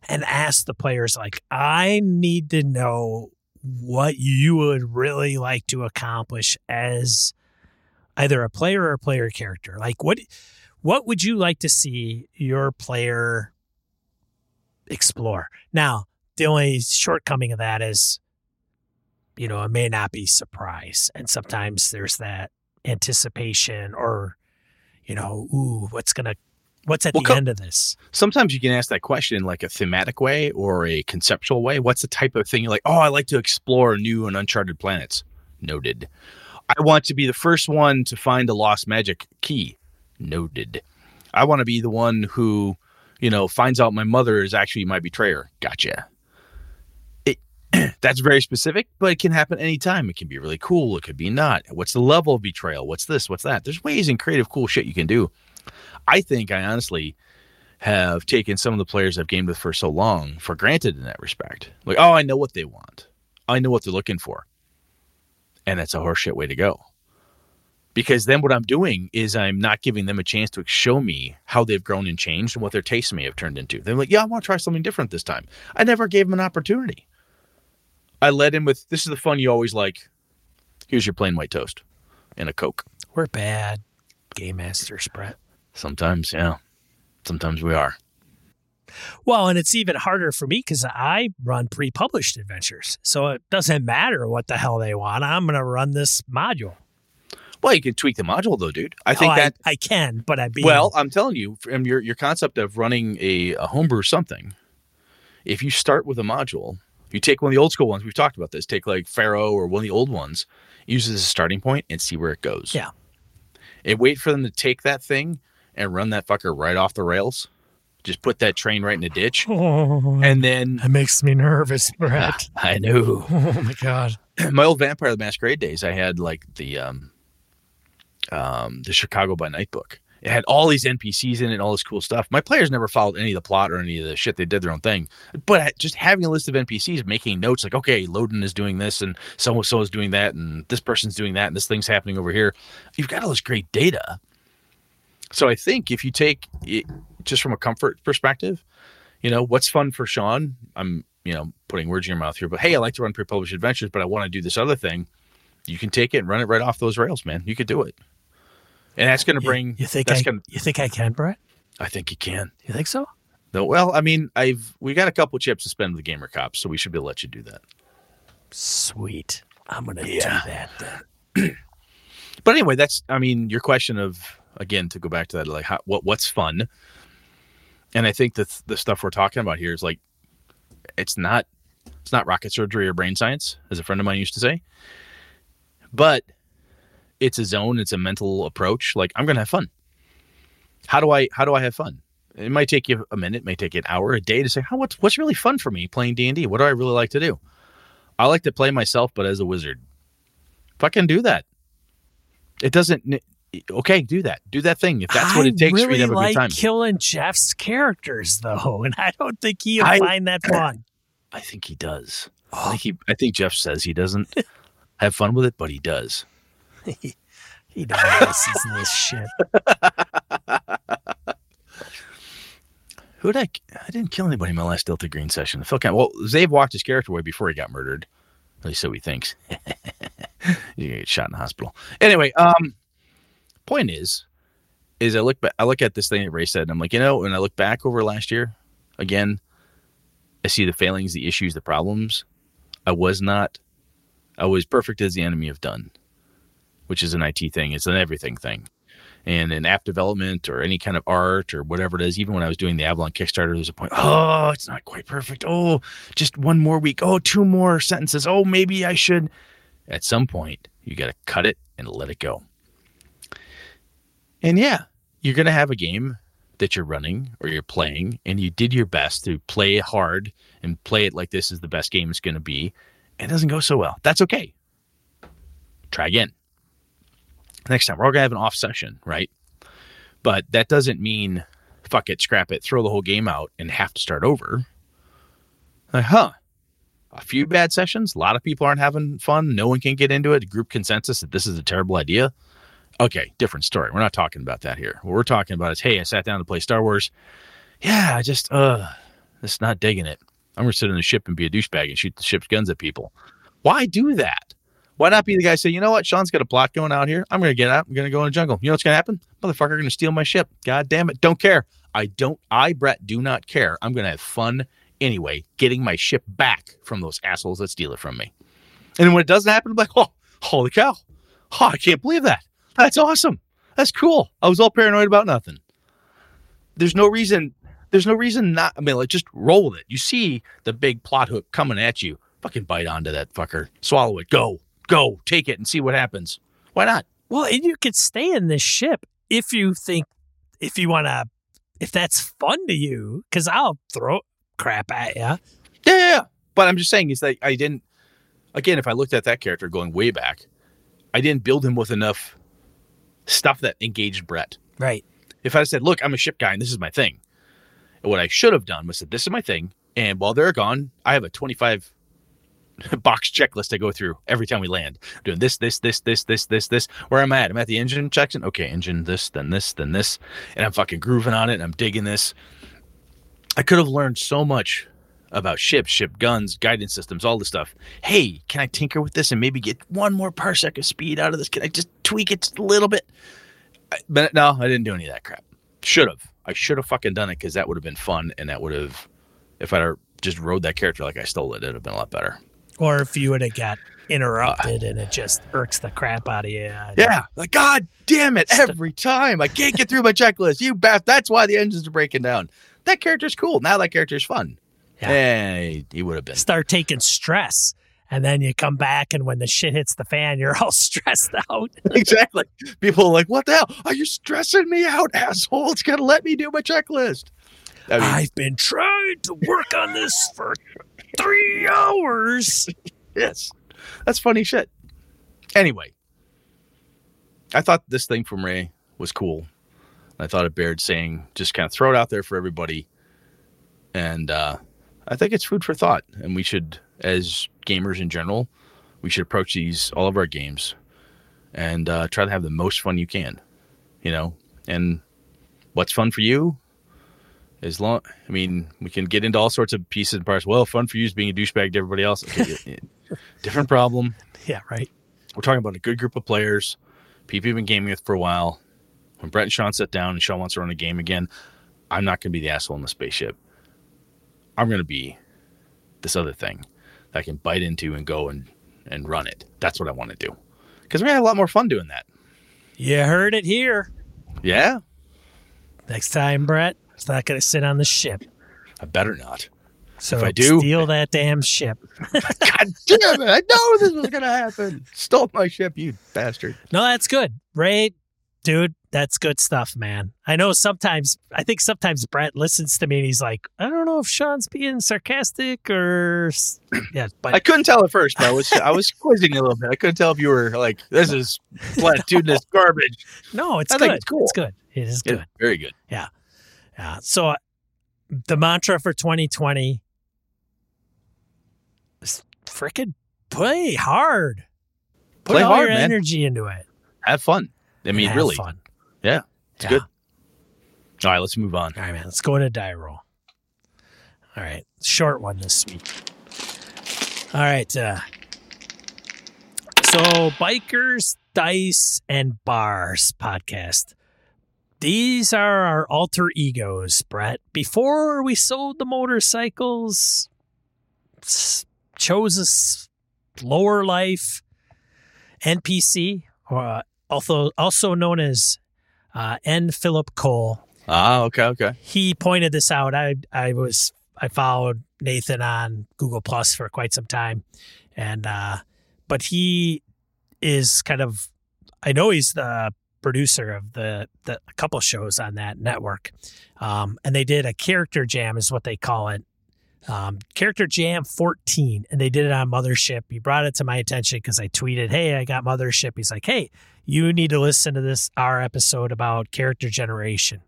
and asked the players, like, I need to know what you would really like to accomplish as either a player or a player character. Like, what what would you like to see your player explore? Now, the only shortcoming of that is you know, it may not be surprise. And sometimes there's that anticipation or, you know, ooh, what's gonna, what's at Well, the co- end of this? Sometimes you can ask that question in like a thematic way or a conceptual way. What's the type of thing you're like, oh, I like to explore new and uncharted planets? Noted. I want to be the first one to find a lost magic key. Noted. I want to be the one who, you know, finds out my mother is actually my betrayer. Gotcha. That's very specific, but it can happen anytime. It can be really cool. It could be not. What's the level of betrayal? What's this? What's that? There's ways and creative, cool shit you can do. I think I honestly have taken some of the players I've gamed with for so long for granted in that respect. Like, oh, I know what they want. I know what they're looking for. And that's a horseshit way to go. Because then what I'm doing is I'm not giving them a chance to show me how they've grown and changed and what their tastes may have turned into. They're like, yeah, I want to try something different this time. I never gave them an opportunity. I led in with this is the fun you always like. Here's your plain white toast and a Coke. We're bad game masters, Brett. Sometimes, yeah. Sometimes we are. Well, and it's even harder for me because I run pre-published adventures, so it doesn't matter what the hell they want. I'm going to run this module. Well, you can tweak the module though, dude. I think Oh, that I, I can, but I be Well, I'm telling you, from your your concept of running a, a homebrew something, if you start with a module, you take one of the old school ones. We've talked about this. Take like Pharaoh or one of the old ones, use it as a starting point, and see where it goes. Yeah. And wait for them to take that thing and run that fucker right off the rails. Just put that train right in the ditch, Oh, and then It makes me nervous, Brett. I knew oh my god. my old Vampire the Masquerade days. I had like the um, um, the Chicago by Night book. It had all these NPCs in it and all this cool stuff. My players never followed any of the plot or any of the shit. They did their own thing. But just having a list of NPCs, making notes like, okay, Lodin is doing this and so and so is doing that and this person's doing that and this thing's happening over here. You've got all this great data. So I think if you take it just from a comfort perspective, you know, what's fun for Sean? I'm, you know, putting words in your mouth here, but hey, I like to run pre-published adventures, but I want to do this other thing. You can take it and run it right off those rails, man. You could do it. And that's going to bring. You, you think that's I? gonna, You think I can, Brett? I think you can. You think so? No, well, I mean, I've we got a couple chips to spend with the gamer cops, so we should be able to let you do that. Sweet. I'm gonna Yeah. do that then. But anyway, that's I mean, your question of again to go back to that, like how, what what's fun, and I think that the stuff we're talking about here is like, it's not it's not rocket surgery or brain science, as a friend of mine used to say, but it's a zone, it's a mental approach. Like I'm gonna have fun. How do I how do I have fun? It might take you a minute, may take you an hour, a day to say, how what's what's really fun for me playing D and D? What do I really like to do? I like to play myself, but as a wizard. Fucking do that. It doesn't. Okay, do that. Do that thing. If that's what it takes really for you to have a like good time. killing Jeff's characters though, and I don't think he'll I- find that fun. I think he does. I think oh. he. I think Jeff says he doesn't have fun with it, but he does. He this is this shit. Who did I? I didn't kill anybody in my last Delta Green session. Phil kind. Well, Zave walked his character away before he got murdered. At least so he thinks. you get shot in the hospital. Anyway, um, point is, is I look. I look at this thing that Ray said, and I'm like, you know, when I look back over last year, again, I see the failings, the issues, the problems. I was not. I was perfect as the enemy of done, which is an IT thing. It's an everything thing and in app development or any kind of art or whatever it is, even when I was doing the Avalon Kickstarter, there's a point, oh, it's not quite perfect. Oh, just one more week. Oh, two more sentences. Oh, maybe I should. At some point, you got to cut it and let it go. And yeah, you're going to have a game that you're running or you're playing, and you did your best to play hard and play it like this is the best game it's going to be. And it doesn't go so well. That's okay. Try again next time we're all gonna have an off session, right? But that doesn't mean fuck it, scrap it, throw the whole game out and have to start over. Like, huh. A few bad sessions, a lot of people aren't having fun, no one can get into it, group consensus that this is a terrible idea. Okay, different story. We're not talking about that here. What we're talking about is, hey, I sat down to play Star Wars. Yeah, I just uh just not digging it. I'm gonna sit in the ship and be a douchebag and shoot the ship's guns at people. Why do that? Why not be the guy say, you know what, Sean's got a plot going out here. I'm going to get out. I'm going to go in the jungle. You know what's going to happen? Motherfucker going to steal my ship. God damn it. Don't care. I don't, I, Brett, do not care. I'm going to have fun anyway, getting my ship back from those assholes that steal it from me. And when it doesn't happen, I'm like, oh, holy cow. Oh, I can't believe that. That's awesome. That's cool. I was all paranoid about nothing. There's no reason. There's no reason not. I mean, like just roll with it. You see the big plot hook coming at you. Fucking bite onto that fucker. Swallow it. Go. Go. Take it and see what happens. Why not? Well, and you could stay in this ship if you think, if you want to, if that's fun to you, because I'll throw crap at you. Yeah. But I'm just saying is that I didn't. Again, if I looked at that character going way back, I didn't build him with enough stuff that engaged Brett. Right. If I said, "Look, I'm a ship guy and this is my thing," what I should have done was said, "This is my thing," and while they're gone, I have a 25 box checklist I go through every time we land. I'm doing this, this, this, this, this, this, this. Where am I'm at, I'm at the engine section. Okay, engine, this, then this, then this, and I'm fucking grooving on it. And I'm digging this. I could have learned so much about ships, ship guns, guidance systems, all this stuff. Hey, can I tinker with this and maybe get one more parsec of speed out of this? Can I just tweak it a little bit? I, but no, I didn't do any of that crap. Should have. I should have fucking done it because that would have been fun, and that would have, if I'd just rode that character like I stole it, it'd have been a lot better. Or if you would have got interrupted uh. and it just irks the crap out of you. Yeah, like God damn it! Every time I can't get through my checklist, you bastard. That's why the engines are breaking down. That character's cool. Now that character's fun. Yeah. Hey, he would have been. Start taking stress. And then you come back, and when the shit hits the fan, you're all stressed out. exactly. People are like, "What the hell? Are you stressing me out, asshole? It's gonna let me do my checklist." I mean, I've been trying to work on this for three hours. yes, that's funny shit. Anyway, I thought this thing from Ray was cool. I thought it bared saying, just kind of throw it out there for everybody, and uh, I think it's food for thought. And we should, as gamers in general, we should approach these all of our games and uh, try to have the most fun you can. You know, and what's fun for you as long i mean we can get into all sorts of pieces and parts. Well fun for you is being a douchebag to everybody else. Okay, different problem. Yeah, right. we're talking about a good group of players. People you've been gaming with for a while. When brett and sean sit down and sean wants to run a game again i'm not going to be the asshole in the spaceship. I'm going to be this other thing that i can bite into and go and and run it. That's what i want to do. Because we're going to have a lot more fun doing that. You heard it here. yeah. Next time, Brett, it's not going to sit on the ship. i better not So If I do- steal that damn ship. god damn it i know this was going to happen stole my ship you bastard No, that's good. Ray, dude, that's good stuff, man. I know sometimes, I think sometimes Brett listens to me and he's like, I don't know if Sean's being sarcastic or. Yeah, but I couldn't tell at first. I was I was quizzing a little bit. I couldn't tell if you were like, "This is platitudinous garbage." no, it's I good. it's cool. It's good. It is good. Very good. Yeah. So uh, the mantra for 2020 is freaking play hard. Put Play all hard, your man. energy into it. Have fun. I mean, have really. fun. Yeah, it's Yeah. good. All right, let's move on. All right, man. Let's go into die roll. All right, short one this week. All right. Uh, so, bikers, dice, and bars podcast. These are our alter egos, Brett. Before we sold the motorcycles, chose a lower life NPC, or uh, also also known as uh, N. Philip Cole Ah, okay, okay. he pointed this out. I I was I followed Nathan on Google Plus for quite some time, and uh, but he is kind of I know he's the producer of the the a couple shows on that network, um, and they did a character jam is what they call it. Um, character jam 14 and they did it on mothership he brought it to my attention because i tweeted hey i got mothership he's like hey you need to listen to this our episode about character generation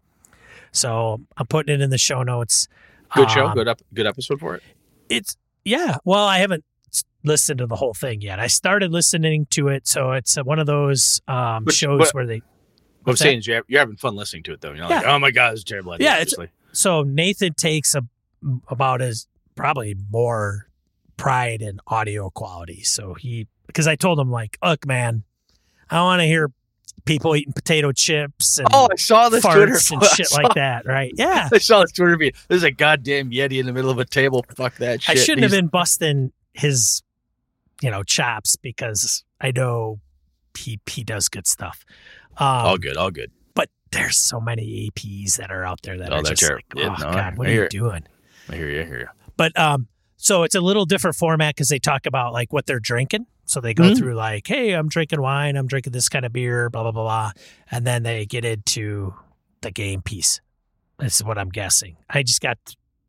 so I'm putting it in the show notes. Good show. Um, Good up. Good episode for it. It's yeah. Well, I haven't listened to the whole thing yet. I started listening to it, so it's one of those um, But- shows where they. What I'm saying is you're, you're having fun listening to it, though. You're not like, oh my god, it's terrible idea. Yeah, it's- Obviously. So Nathan takes a, about his probably more pride in audio quality. So he because I told him like, look, man, I want to hear people eating potato chips and Oh, I saw this Twitter and shit saw- like that, right? Yeah. I saw this Twitter feed. There's a goddamn yeti in the middle of a table. Fuck that I shouldn't have been busting his, you know, chops because I know he he does good stuff. Um, all good, all good. But there's so many APs that are out there that Oh, are that's just your- like, oh no, god, what are you doing? I hear you. I hear you. But um, so it's a little different format because they talk about like what they're drinking. So they go Mhm. through like, hey, I'm drinking wine, I'm drinking this kind of beer, blah blah blah blah, and then they get into the game piece. That's what I'm guessing. I just got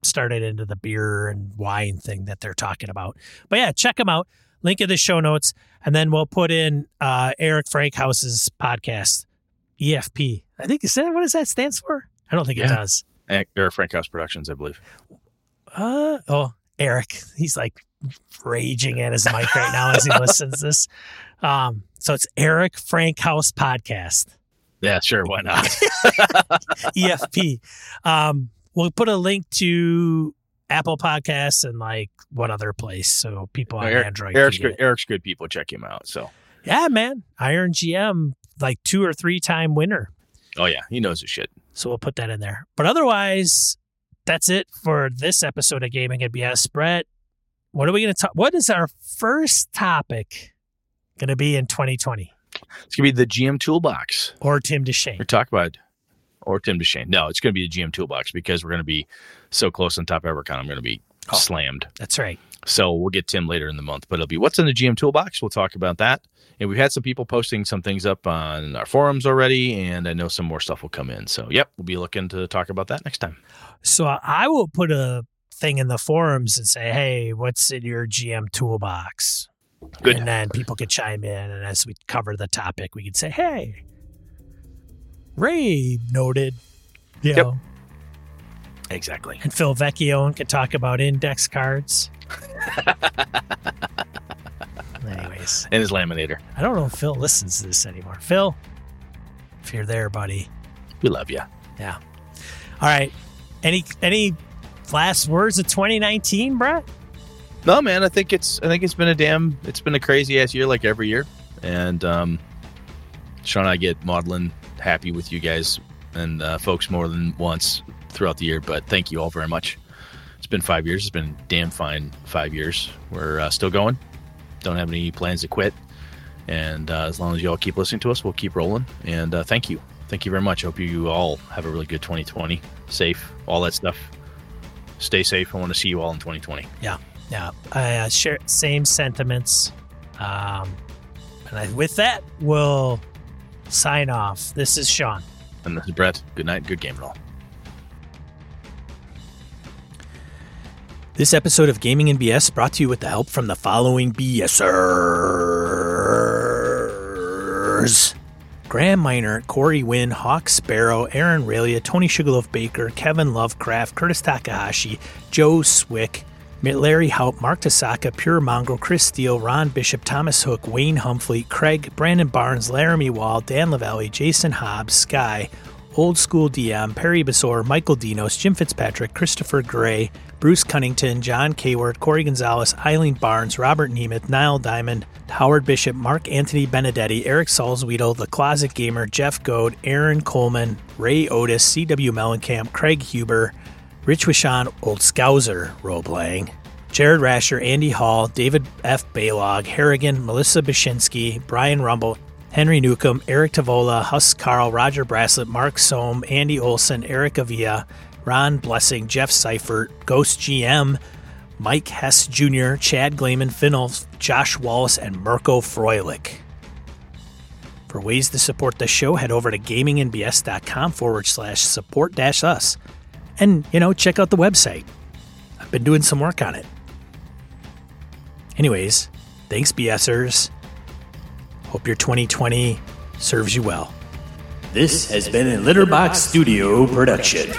started into the beer and wine thing that they're talking about. But yeah, check them out. Link in the show notes, and then we'll put in uh, Eric Frankhouse's podcast, EFP. I think is that what does that stands for? I don't think it does. Eric Frankhouse Productions, I believe. Uh oh, Eric. He's like raging at his mic right now as he listens to this. Um, so it's Eric Frankhouse Podcast, Yeah, sure. Why not? EFP. Um, we'll put a link to Apple Podcasts and like one other place so people on Eric- Android. Eric's good. it. Eric's good people. Check him out. So, Yeah, man. Iron GM, like two or three time winner. oh yeah, he knows his shit. So we'll put that in there. But otherwise, that's it for this episode of Gaming and BS. Brett, what are we going to talk? What is our first topic going to be in 2020? It's gonna be the GM Toolbox. Or Tim DeShane? We're talking about or Tim DeShane. No, it's gonna be the GM Toolbox because we're gonna be so close on top of EverCon. I'm gonna be Oh. slammed. That's right. So we'll get Tim later in the month, but it'll be what's in the GM Toolbox. We'll talk about that. And we've had some people posting some things up on our forums already, and I know some more stuff will come in. So, yep, we'll be looking to talk about that next time. So I will put a thing in the forums and say, hey, what's in your GM toolbox? Good. And then people could chime in. And as we cover the topic, we could say, hey, Ray noted, you Yep. know, Exactly. and Phil Vecchione could talk about index cards. Anyways, And his laminator. I don't know if Phil listens to this anymore. Phil, if you're there, buddy. We love you. Yeah. All right. Any any last words of 2019, Brett? No, man, I think it's I think it's been a damn it's been a crazy ass year like every year. And um Sean and I get maudlin happy with you guys and uh, folks more than once throughout the year, but thank you all very much. It's been five years. It's been damn fine five years. We're uh, still going. Don't have any plans to quit. And uh, as long as you all keep listening to us, we'll keep rolling. And uh, thank you. Thank you very much. Hope you all have a really good 2020. Safe, all that stuff. Stay safe. I want to see you all in 2020. Yeah, Yeah. I uh, share same sentiments. Um, and I, with that, we'll sign off. This is Sean. And this is Brett. Good night. Good game roll. This episode of Gaming and BS brought to you with the help from the following BSers. Graham Miner, Corey Wynn, Hawk Sparrow, Aaron Ralia, Tony Sugarloaf Baker, Kevin Lovecraft, Curtis Takahashi, Joe Swick, Larry Haupt, Mark Tasaka, Pure Mongrel, Chris Steele, Ron Bishop, Thomas Hook, Wayne Humphrey, Craig, Brandon Barnes, Laramie Wall, Dan Lavalley, Jason Hobbs, Sky, Old School DM, Perry Besor, Michael Dinos, Jim Fitzpatrick, Christopher Gray, Bruce Cunnington, John Kayward, Corey Gonzalez, Eileen Barnes, Robert Nemeth, Niall Diamond, Howard Bishop, Mark Anthony Benedetti, Eric Salzwedel, The Closet Gamer, Jeff Goad, Aaron Coleman, Ray Otis, C.W. Mellencamp, Craig Huber, Rich Wishon, Old Scouser role-playing, Jared Rasher, Andy Hall, David F. Baylog, Harrigan, Melissa Bashinsky, Brian Rumble, Henry Newcomb, Eric Tavola, Huss Carl, Roger Braslett, Mark Soam, Andy Olson, Eric Avia, Ron Blessing, Jeff Seifert, Ghost GM, Mike Hess Jr., Chad Glayman, Finnolf, Josh Wallace, and Mirko Froelich. For ways to support the show, head over to gamingandbs.com forward slash support dash us. And, you know, check out the website. I've been doing some work on it. Anyways, thanks, BSers. Hope your 2020 serves you well. This has been a Litterbox Studio production.